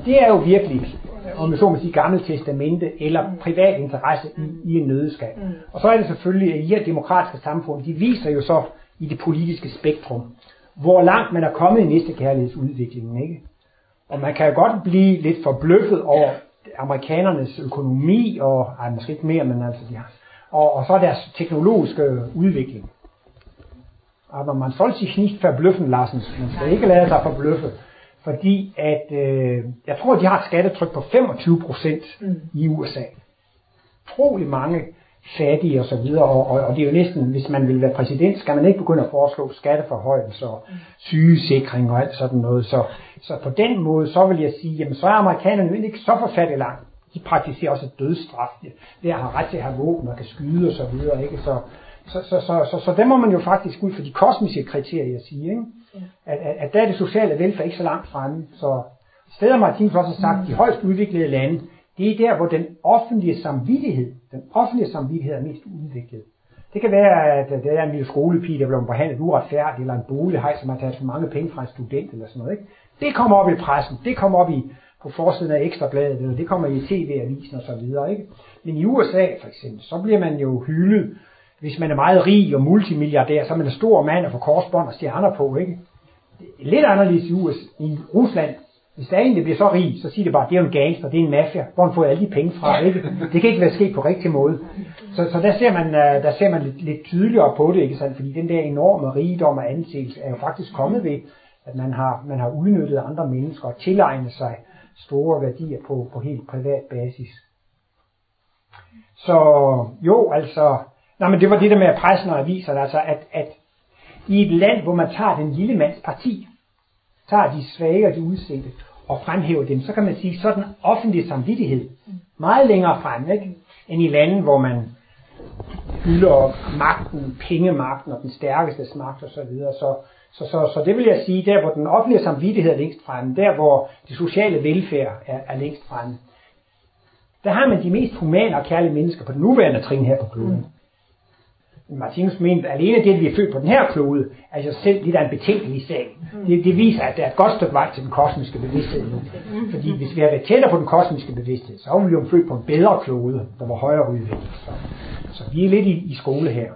Det er jo virkelig, om jeg så må sige, gammelt testamente eller privat interesse i, i en nødeskab. Og så er det selvfølgelig, at i her demokratiske samfund, de viser jo så i det politiske spektrum, hvor langt man er kommet i næste kærlighedsudviklingen. Ikke? Og man kan jo godt blive lidt forbløffet over amerikanernes økonomi, og ej, måske ikke mere, men altså de har, og, og så deres teknologiske udvikling. Aber man soll sich nicht verblüffen lassen. Man skal ikke lade sig forbløffe. Fordi at, øh, jeg tror, de har et skattetryk på 25 procent mm. i USA. Trolig mange fattige og så videre, og, og, og det er jo næsten, hvis man vil være præsident, skal man ikke begynde at foreslå skatteforhøjelse og sygesikring og alt sådan noget. Så, så på den måde, så vil jeg sige, jamen så er amerikanerne jo ikke så forfærdeligt langt. De praktiserer også dødsstraf. Det har ret til at have våben og kan skyde og så videre. Ikke? Så, så, så, så, så, så der må man jo faktisk ud for de kosmiske kriterier sige, ikke? At, at, at der er det sociale velfærd ikke så langt fremme. Så steder Martin også har sagt, de højst udviklede lande, det er der, hvor den offentlige samvittighed, den offentlige samvittighed er mest udviklet. Det kan være, at der er en lille skolepige, der bliver behandlet uretfærdigt, eller en bolighej, som har taget for mange penge fra en student, eller sådan noget. Ikke? Det kommer op i pressen, det kommer op i, på forsiden af ekstrabladet, eller det kommer i tv-avisen og så videre. Ikke? Men i USA for eksempel, så bliver man jo hyldet hvis man er meget rig og multimilliardær, så er man en stor mand og får korsbånd og stjerner på, ikke? Lidt anderledes i, USA, i Rusland. Hvis der er en, der bliver så rig, så siger det bare, det er en gangster, det er en mafia. Hvor han får alle de penge fra, ikke? Det kan ikke være sket på rigtig måde. Så, så der ser man, øh, der ser man lidt, lidt tydeligere på det, ikke sandt? Fordi den der enorme rigdom og anseelse er jo faktisk kommet ved, at man har, man har udnyttet andre mennesker og tilegnet sig store værdier på, på helt privat basis. Så jo, altså, Nej, men det var det der med pressen og aviserne, altså at, at i et land, hvor man tager den lille mands parti, tager de svage og de udsendte og fremhæver dem, så kan man sige, sådan offentlig samvittighed meget længere frem, ikke? end i lande, hvor man hylder magten, pengemagten og den stærkeste magt osv. Så, videre. så, så, så, så det vil jeg sige, der hvor den offentlige samvittighed er længst fremme, der hvor det sociale velfærd er, er længst fremme, der har man de mest humane og kærlige mennesker på den nuværende trin her på kloden. Mm. Martinus mente, at alene det, at vi er født på den her klode, er jo selv lidt af en betænkelig sag. Mm. Det, det viser, at der er et godt stykke vej til den kosmiske bevidsthed nu. Mm. Fordi hvis vi har været tættere på den kosmiske bevidsthed, så er vi jo født på en bedre klode, der var højere udviklet. Så, så vi er lidt i, i skole her.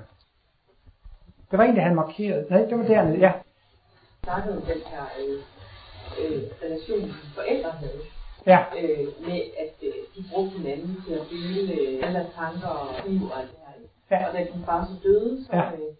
Det var egentlig, han markerede. Nej, det var dernede, ja. snakkede om den her øh, øh, relation, som forældre havde. Ja. Øh, med at øh, de brugte hinanden til at dele øh, alle tanker og liv og alt det Ja. Og da din far så døde, så, ja. øh,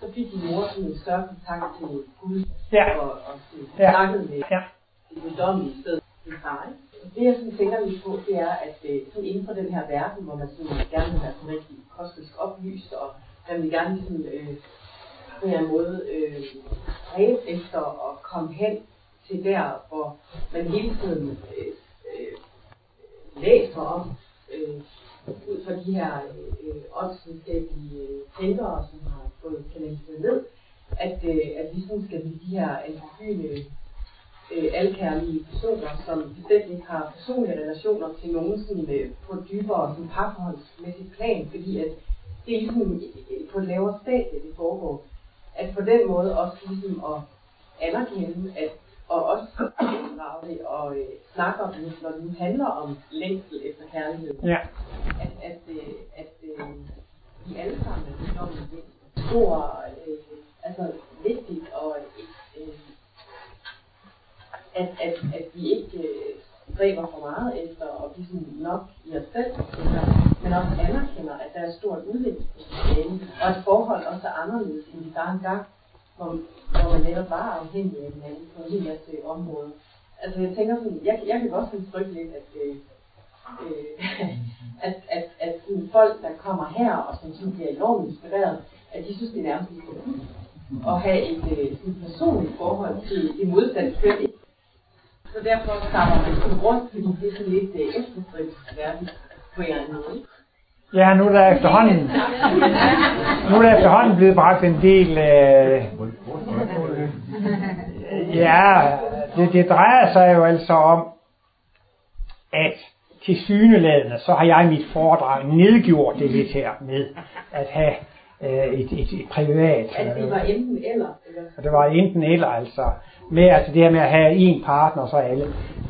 så fik din mor sådan en større kontakt til Gud ja. og, og til, ja. snakkede med ja. det guddommelige sted din far. Det jeg sådan tænker lidt på, det er, at øh, sådan inden for den her verden, hvor man sådan gerne vil være sådan rigtig kosmisk oplyst, og man vil gerne sådan, øh, på en måde øh, ræbe efter at komme hen til der, hvor man hele tiden øh, øh, læser om øh, ud fra de her øh, øh åndsvidenskabelige øh, tænkere, som har fået kanaliseret ned, at, øh, at vi sådan skal blive de her androgyne, øh, alkærlige personer, som bestemt ikke har personlige relationer til nogen sådan, øh, på et dybere sådan, parforholdsmæssigt plan, fordi at det er ligesom øh, på et lavere stadie, det foregår. At på den måde også ligesom at anerkende, at og også inddrage det og øh, snakke om det, når det nu handler om længsel efter kærlighed. Ja. At, at, øh, at øh, vi alle sammen er om det stor, øh, altså vigtigt og øh, at, at, at vi ikke øh, stræber for meget efter at blive sådan nok i os selv, men også anerkender, at der er stort udviklingspotentiale, og at forhold også er anderledes, end vi bare engang hvor, hvor man netop var afhængig af hinanden på en hel masse områder. Altså jeg tænker sådan, jeg, jeg kan godt sådan frygte lidt, at, øh, øh, at, at, at sådan folk, der kommer her og som sådan bliver enormt inspireret, at de synes, det er nærmest lidt forbudt at have et øh, sådan personligt forhold til det modsatte køn. Så derfor starter man sådan rundt, fordi det er sådan lidt øh, efterstræbelsesværdigt på en eller anden måde. Ja, nu er der efterhånden, nu er der efterhånden blevet bragt en del, øh, ja, det, det drejer sig jo altså om, at til syneladende, så har jeg mit foredrag nedgjort det lidt her med at have et, et, et privat. At det var enten eller? Eller? Det var enten eller, altså. Med altså det her med at have en partner og så alle.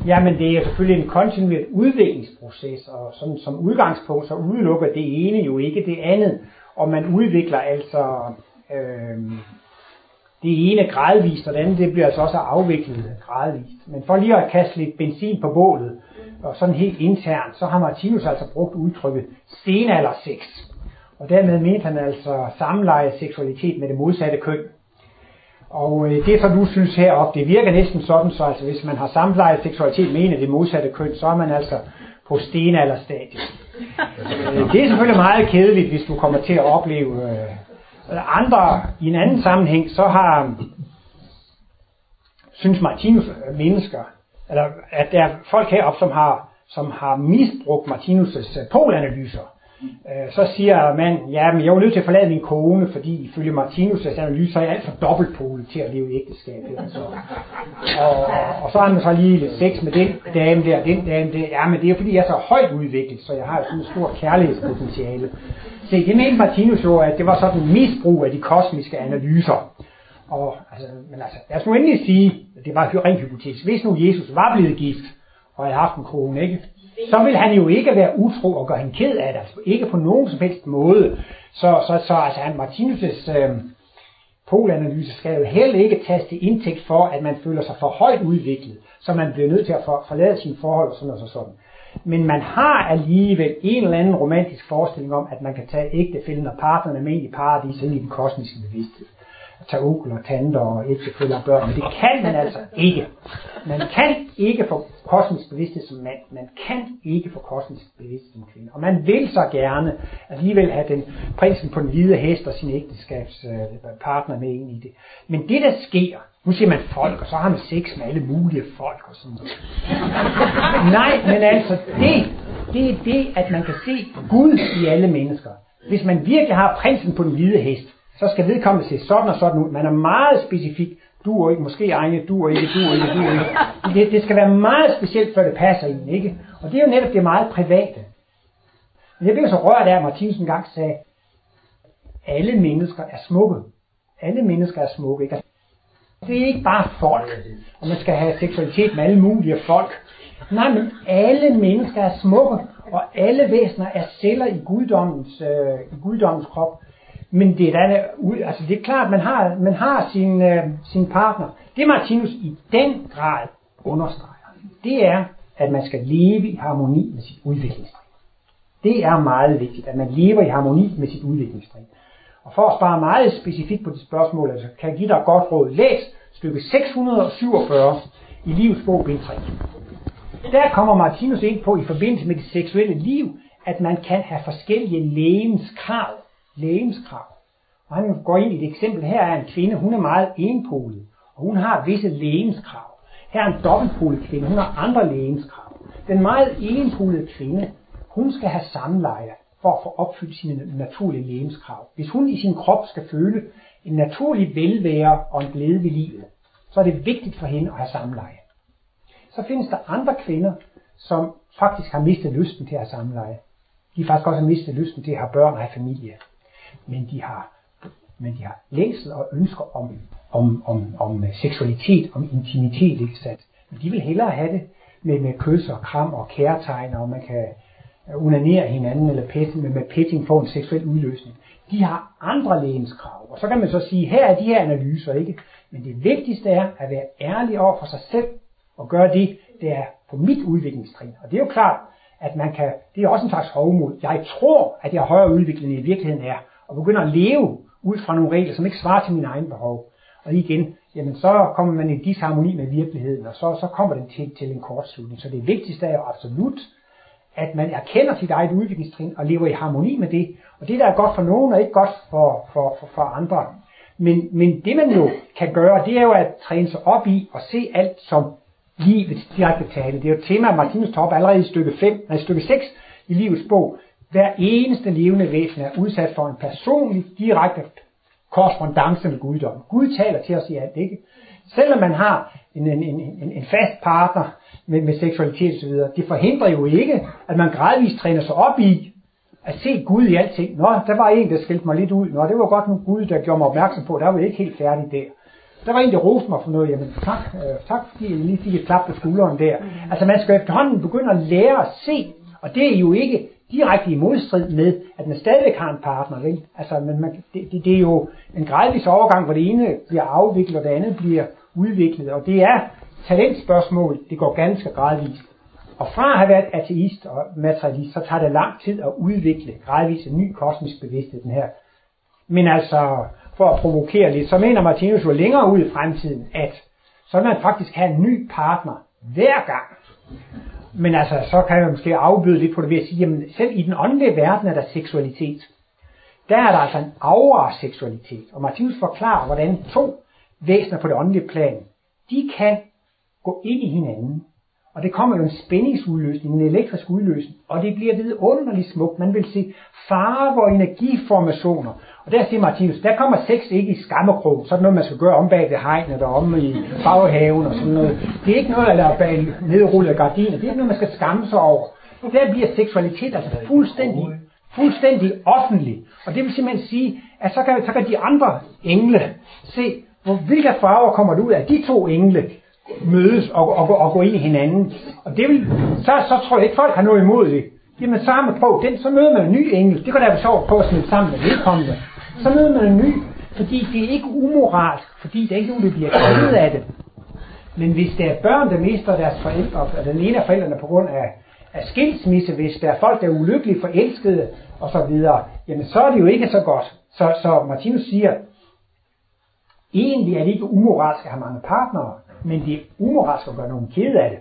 Jamen det er selvfølgelig en kontinuerlig udviklingsproces, og sådan, som udgangspunkt så udelukker det ene jo ikke det andet. Og man udvikler altså øh, det ene gradvist, og det andet det bliver altså også afviklet gradvist. Men for lige at kaste lidt benzin på bålet, og sådan helt internt, så har Martinus altså brugt udtrykket stenalder sex. Og dermed mente han altså samleje seksualitet med det modsatte køn. Og øh, det, som du synes heroppe, det virker næsten sådan, så altså, hvis man har samleje seksualitet med en af det modsatte køn, så er man altså på stenalderstadiet. øh, det er selvfølgelig meget kedeligt, hvis du kommer til at opleve øh, andre i en anden sammenhæng, så har synes Martinus mennesker, eller at der er folk heroppe, som har, som har misbrugt Martinus' polanalyser. Øh, så siger man, ja, men jeg er nødt til at forlade min kone, fordi ifølge Martinus' analyse, så er jeg alt for dobbeltpolet til at leve i ægteskab. Altså. Og, og så har man så lige lidt sex med den dame der, den dame der. Ja, men det er fordi, jeg er så højt udviklet, så jeg har sådan et stort kærlighedspotentiale. Se, det mente Martinus jo, at det var sådan en misbrug af de kosmiske analyser. Og, altså, men altså, lad os nu endelig sige, at det var rent hypotetisk. Hvis nu Jesus var blevet gift, og havde haft en kone, ikke? Så vil han jo ikke være utro og gøre hende ked af det. Altså, ikke på nogen som helst måde. Så, så, så altså, han, Martinus' øh, polanalyse skal jo heller ikke tages til indtægt for, at man føler sig for højt udviklet, så man bliver nødt til at for, forlade sine forhold og sådan og sådan. Men man har alligevel en eller anden romantisk forestilling om, at man kan tage ægtefælden og partnerne med ind i paradis ind i den kosmiske bevidsthed tage onkel og tanter og ægtefæller og børn, men det kan man altså ikke. Man kan ikke få kosmisk bevidsthed som mand, man kan ikke få kosmisk bevidsthed som kvinde. Og man vil så gerne alligevel have den prinsen på den hvide hest og sin ægteskabspartner øh, med ind i det. Men det der sker, nu siger man folk, og så har man sex med alle mulige folk og sådan noget. Nej, men altså det, det er det, at man kan se Gud i alle mennesker. Hvis man virkelig har prinsen på den hvide hest, så skal vedkommende se sådan og sådan ud. Man er meget specifik. Du og ikke, måske egne, du og ikke, du og ikke, du og ikke. Det, det skal være meget specielt, før det passer ind, ikke? Og det er jo netop det meget private. Men jeg blev så rørt af, at Martinus en gang sagde, alle mennesker er smukke. Alle mennesker er smukke, ikke? Altså, det er ikke bare folk, og man skal have seksualitet med alle mulige folk. Nej, men alle mennesker er smukke, og alle væsener er celler i guddommens, øh, i guddommens krop. Men det er, da, altså det er klart, at man har, man har sin, øh, sin partner. Det Martinus i den grad understreger, det er, at man skal leve i harmoni med sit udviklingstrin. Det er meget vigtigt, at man lever i harmoni med sit udviklingstrin. Og for at spare meget specifikt på dit spørgsmål, altså, kan jeg give dig et godt råd. Læs stykke 647 i livets bog, bind 3. Der kommer Martinus ind på i forbindelse med det seksuelle liv, at man kan have forskellige lægens krav lægemskrav. Og han går ind i et eksempel. Her er en kvinde, hun er meget enpolet, og hun har visse lægemskrav. Her er en dobbeltpolet kvinde, hun har andre lægemskrav. Den meget enpolede kvinde, hun skal have samleje for at få opfyldt sine naturlige lægemskrav. Hvis hun i sin krop skal føle en naturlig velvære og en glæde ved livet, så er det vigtigt for hende at have samleje. Så findes der andre kvinder, som faktisk har mistet lysten til at have samleje. De har faktisk også mistet lysten til at have børn og have familie men de har, men de har længsel og ønsker om, om, om, om øh, seksualitet, om intimitet, ikke sandt? Men de vil hellere have det med, med kys og kram og kærtegn, og man kan unanere hinanden eller pette, med, med petting få en seksuel udløsning. De har andre lægens krav, Og så kan man så sige, her er de her analyser, ikke? Men det vigtigste er at være ærlig over for sig selv og gøre det, det er på mit udviklingstrin. Og det er jo klart, at man kan, det er også en slags hovmod. Jeg tror, at jeg højere udviklet, i virkeligheden er og begynder at leve ud fra nogle regler, som ikke svarer til mine egne behov. Og igen, jamen så kommer man i disharmoni med virkeligheden, og så, så kommer det til, til en kortslutning. Så det vigtigste er jo absolut, at man erkender sit eget udviklingstrin og lever i harmoni med det. Og det, der er godt for nogen, er ikke godt for, for, for, for andre. Men, men det man jo kan gøre, det er jo at træne sig op i og se alt som livets direkte tale. Det er jo et tema, Martinus tager op allerede i stykke, 5, nej, stykke 6 i livets bog, hver eneste levende væsen er udsat for en personlig, direkte korrespondence med guddom. Gud taler til os i alt, ikke? Selvom man har en, en, en, en fast partner med, med seksualitet osv., det forhindrer jo ikke, at man gradvist træner sig op i at se Gud i alting. Nå, der var en, der skældte mig lidt ud. Nå, det var godt nu Gud, der gjorde mig opmærksom på. Der var jeg ikke helt færdig der. Der var en, der roste mig for noget. Jamen, tak, øh, tak fordi jeg lige fik et klap på skulderen der. Altså, man skal efterhånden begynde at lære at se. Og det er jo ikke direkte i modstrid med, at man stadigvæk har en partner. Ikke? Altså, men man, det, det, det er jo en gradvis overgang, hvor det ene bliver afviklet, og det andet bliver udviklet. Og det er talentspørgsmål, det går ganske gradvist. Og fra at have været ateist og materialist, så tager det lang tid at udvikle gradvist en ny kosmisk bevidsthed, den her. Men altså, for at provokere lidt, så mener Martinus jo længere ud i fremtiden, at så vil man faktisk have en ny partner hver gang. Men altså, så kan jeg måske afbyde lidt på det ved at sige, jamen selv i den åndelige verden er der seksualitet. Der er der altså en aura seksualitet. Og Martinus forklarer, hvordan to væsener på det åndelige plan, de kan gå ind i hinanden. Og det kommer jo en spændingsudløsning, en elektrisk udløsning, og det bliver vidunderligt smukt. Man vil se farver og energiformationer. Og der siger Martinus, der kommer sex ikke i skammekrog, sådan noget man skal gøre om bag ved hegnet og om i baghaven og sådan noget. Det er ikke noget, der er bag nedrullede gardiner, det er ikke noget, man skal skamme sig over. Der bliver seksualitet altså fuldstændig, fuldstændig offentlig. Og det vil simpelthen sige, at så kan, så kan de andre engle se, hvor, hvilke farver kommer det ud af de to engle mødes og, og, og gå ind i hinanden. Og det vil, så, så tror jeg ikke, folk har noget imod det. Jamen så har man prøvet den, så møder man en ny engel. Det kan da være sjovt på at smide sammen med vedkommende. Så møder man en ny, fordi det er ikke umoralsk, fordi det er ikke nogen, der bliver ked af det. Men hvis der er børn, der mister deres forældre, eller den ene af forældrene på grund af, af skilsmisse, hvis der er folk, der er ulykkelige, forelskede og så videre, jamen så er det jo ikke så godt. Så, så Martinus siger, egentlig er det ikke umoralsk at have mange partnere, men det er umoralsk at gøre nogen ked af det.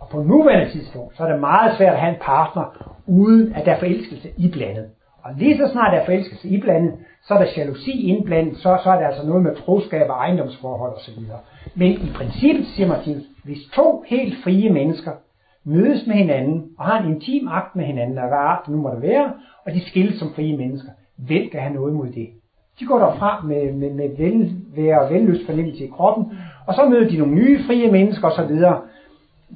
Og på nuværende tidspunkt, så er det meget svært at have en partner, uden at der er forelskelse blandet. Og lige så snart der er forelskelse iblandet, så er der jalousi indblandet, så, så er der altså noget med troskab og ejendomsforhold osv. Men i princippet, siger Martin, hvis to helt frie mennesker mødes med hinanden og har en intim akt med hinanden, og hvad art det nu måtte være, og de skilles som frie mennesker, hvem kan have noget mod det? De går derfra med, med, med velvære og velløst fornemmelse i kroppen, og så møder de nogle nye frie mennesker osv.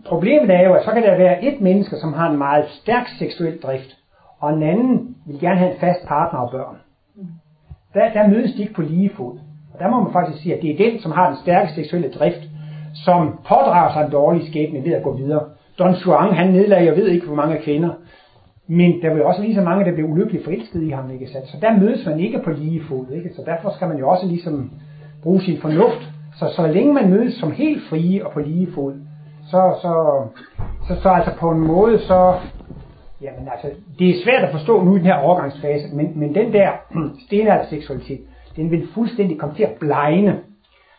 Problemet er jo, at så kan der være et menneske, som har en meget stærk seksuel drift, og en anden vil gerne have en fast partner og børn. Der, der mødes de ikke på lige fod. Og der må man faktisk sige, at det er den, som har den stærke seksuelle drift, som pådrager sig en dårlig skæbne ved at gå videre. Don Juan, han nedlagde, jeg ved ikke, hvor mange kvinder, men der vil også lige så mange, der blev ulykkeligt forelsket i ham, ikke sandt? Så der mødes man ikke på lige fod, ikke? Så derfor skal man jo også ligesom bruge sin fornuft. Så så længe man mødes som helt frie og på lige fod, så, så, så, så altså på en måde, så, jamen altså, det er svært at forstå nu i den her overgangsfase, men, men den der stenalder seksualitet, den vil fuldstændig komme til at blegne.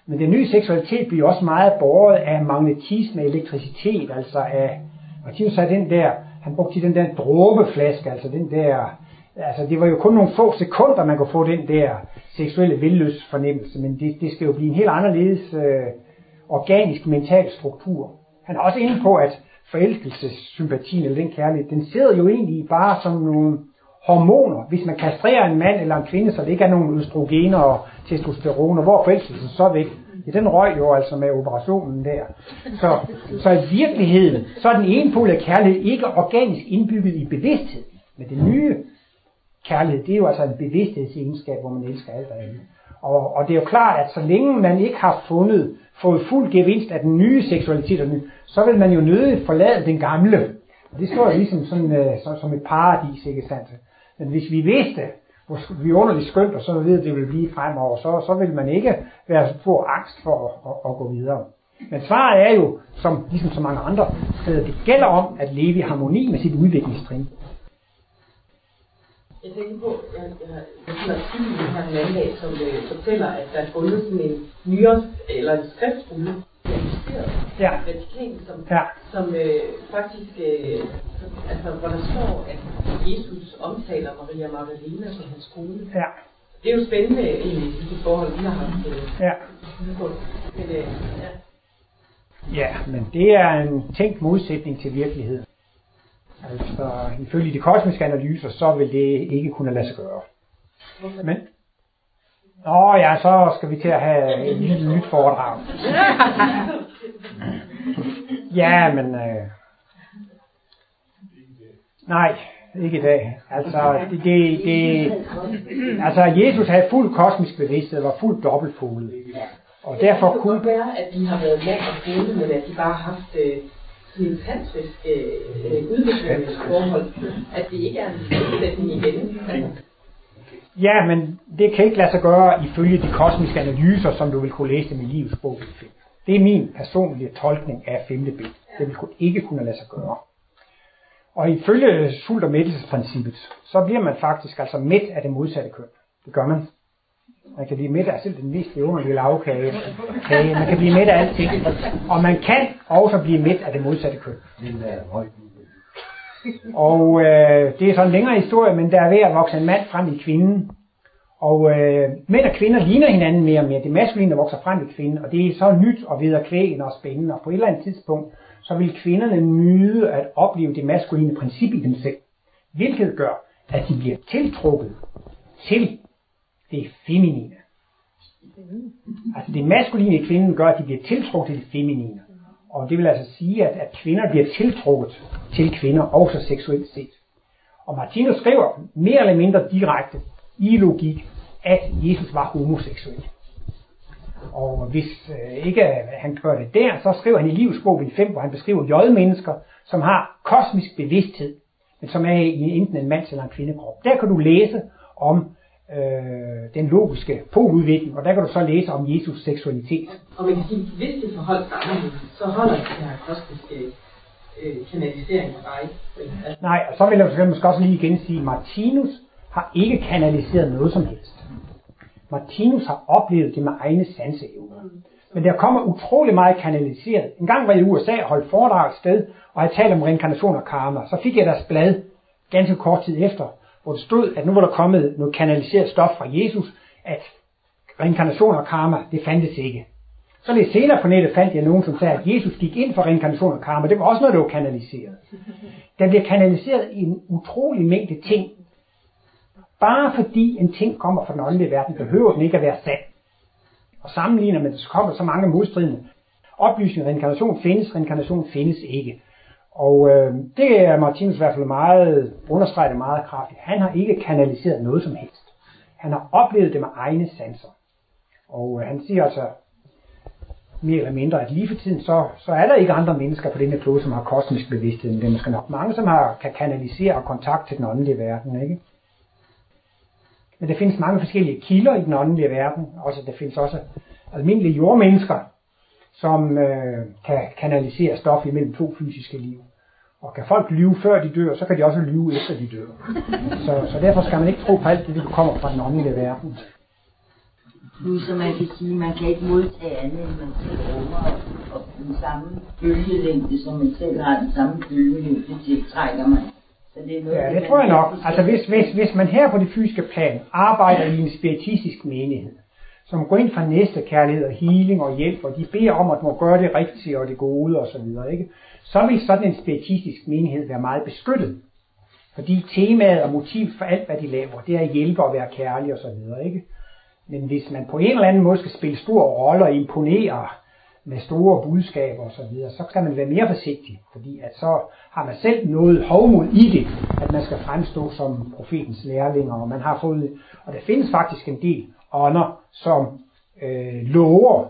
Men den nye seksualitet bliver også meget båret af magnetisme, elektricitet, altså af, Martinus sagde den der han brugte den der dråbeflaske, altså den der, altså det var jo kun nogle få sekunder, man kunne få den der seksuelle vildløs fornemmelse, men det, det skal jo blive en helt anderledes øh, organisk mental struktur. Han er også inde på, at forelskelsessympatien eller den kærlighed, den sidder jo egentlig bare som nogle hormoner. Hvis man kastrerer en mand eller en kvinde, så det ikke er nogen østrogener og testosteron, og hvor forelskelsen så væk, Ja, den røg jo altså med operationen der. Så, så i virkeligheden, så er den ene pol af kærlighed ikke organisk indbygget i bevidsthed. Men det nye kærlighed, det er jo altså en bevidsthedsegenskab, hvor man elsker alt og andet. Og, og det er jo klart, at så længe man ikke har fundet, fået fuld gevinst af den nye seksualitet, så vil man jo nødig forlade den gamle. Og det står jo ligesom sådan, øh, som, som et paradis, ikke sandt? Men hvis vi vidste, hvor vidunderligt skønt, og så ved, det vil blive fremover, så, så vil man ikke være få angst for at, at, at gå videre. Men svaret er jo, som ligesom så mange andre steder, det gælder om at leve i harmoni med sit udviklingstrin. Jeg tænker på, jeg, jeg, jeg har en her den anden dag, som øh, fortæller, at der er fundet sådan en nyere, eller en skriftrulle, ja. Vatikanen, som, ja. som øh, faktisk, øh, altså, hvor der står, at Jesus omtaler Maria Magdalena som hans kone. Ja. Det er jo spændende egentlig, det forhold, vi har haft. Øh, ja. Men, øh, ja. Ja, men det er en tænkt modsætning til virkeligheden. Altså, ifølge de kosmiske analyser, så vil det ikke kunne lade sig gøre. Men, Åh ja, så skal vi til at have et lille nyt foredrag. Ja, men... Øh, nej, ikke i dag. Altså, det, det, det, altså Jesus havde fuld kosmisk bevidsthed, var fuld dobbeltfolet. Og derfor kunne... Det kan være, at de har været mand og kone, men at de bare har haft øh, i tantrisk øh, udviklingsforhold, at det ikke er en modsætning igen. Altså, Ja, men det kan ikke lade sig gøre ifølge de kosmiske analyser, som du vil kunne læse dem i livets bog. Det er min personlige tolkning af femte bind. Det vil ikke kunne lade sig gøre. Og ifølge sult- og mættelsesprincippet, så bliver man faktisk altså mæt af det modsatte køn. Det gør man. Man kan blive mæt af selv den mest underlige lavkage. Kage. Man kan blive mæt af alting. Og man kan også blive mæt af det modsatte køn. Og øh, det er sådan en længere historie, men der er ved at vokse en mand frem i kvinden. Og øh, mænd og kvinder ligner hinanden mere og mere. Det maskuline vokser frem i kvinden, og det er så nyt og kvægende og spændende. Og på et eller andet tidspunkt, så vil kvinderne nyde at opleve det maskuline princip i dem selv. Hvilket gør, at de bliver tiltrukket til det feminine. Altså det maskuline i kvinden gør, at de bliver tiltrukket til det feminine. Og det vil altså sige, at, at kvinder bliver tiltrukket til kvinder, også seksuelt set. Og Martinus skriver mere eller mindre direkte i logik, at Jesus var homoseksuel. Og hvis øh, ikke han gør det der, så skriver han i livets bog 5, hvor han beskriver jødemennesker, som har kosmisk bevidsthed, men som er i enten en mands eller en kvindekrop. Der kan du læse om øh, den logiske poludvikling, og der kan du så læse om Jesus seksualitet. Og man kan sige, hvis det forholdt sig så holder det her kosmiske øh, kanalisering bare ikke. Altså. Nej, og så vil jeg måske også lige igen sige, at Martinus har ikke kanaliseret noget som helst. Martinus har oplevet det med egne sanseevner. Men der kommer utrolig meget kanaliseret. En gang var jeg i USA og holdt foredrag et sted, og jeg talte om reinkarnation og karma. Så fik jeg deres blad ganske kort tid efter, hvor det stod, at nu var der kommet noget kanaliseret stof fra Jesus, at reinkarnation og karma, det fandtes ikke. Så lidt senere på nettet fandt jeg nogen, som sagde, at Jesus gik ind for reinkarnation og karma. Det var også noget, der var kanaliseret. Der bliver kanaliseret i en utrolig mængde ting. Bare fordi en ting kommer fra den åndelige verden, behøver den ikke at være sand. Og sammenligner med, at der kommer så mange modstridende oplysninger. Reinkarnation findes, reinkarnation findes ikke. Og øh, det er Martinus i hvert fald meget, understreget meget kraftigt. Han har ikke kanaliseret noget som helst. Han har oplevet det med egne sanser. Og øh, han siger altså mere eller mindre, at lige for tiden, så, så er der ikke andre mennesker på denne klode, som har kosmisk bevidsthed end mennesker nok. Mange, som har, kan kanalisere og kontakt til den åndelige verden, ikke? Men der findes mange forskellige kilder i den åndelige verden. Også der findes også almindelige jordmennesker, som øh, kan kanalisere stof imellem to fysiske liv. Og kan folk lyve før de dør, så kan de også lyve efter de dør. Så, så derfor skal man ikke tro på alt det, der kommer fra den åndelige verden. Nu så man kan sige, man kan ikke modtage andet, end man selv rummer og den samme bølgelængde, som man selv har den samme bølgelængde, tiltrækker man. Så det er noget, ja, det, det tror jeg nok. Altså hvis, hvis, hvis man her på det fysiske plan arbejder i en spiritistisk menighed, som går ind for næste kærlighed og healing og hjælp, og de beder om, at man må gøre det rigtige og det gode og så videre, ikke? så vil sådan en spiritistisk menighed være meget beskyttet. Fordi temaet og motiv for alt, hvad de laver, det er at hjælpe og være kærlig og så videre, ikke? Men hvis man på en eller anden måde skal spille store roller og imponere med store budskaber og så videre, så skal man være mere forsigtig, fordi at så har man selv noget hovmod i det, at man skal fremstå som profetens lærlinger, og man har fået, og der findes faktisk en del ånder, som øh, lover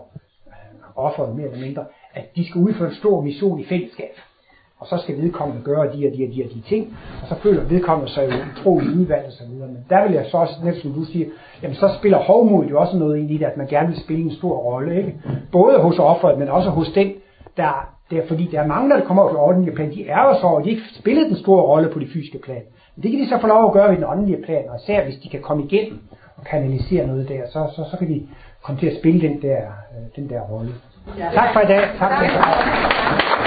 øh, offeret mere eller mindre, at de skal udføre en stor mission i fællesskab. Og så skal vedkommende gøre de og de og de og de ting, og så føler vedkommende sig jo utrolig udvalgt og videre. Men der vil jeg så også, netop som du siger, jamen så spiller hovmod jo også noget ind i det, at man gerne vil spille en stor rolle, ikke? Både hos offeret, men også hos den, der, der fordi der er mange, der kommer til ordentlige plan, de er jo så, og de ikke spillede den store rolle på det fysiske plan. Men det kan de så få lov at gøre i den åndelige plan, og især hvis de kan komme igennem og kanalisere noget der, så, så, så kan de komme til at spille den der, øh, den der rolle. Ja. Tak for i dag. Tak for i dag.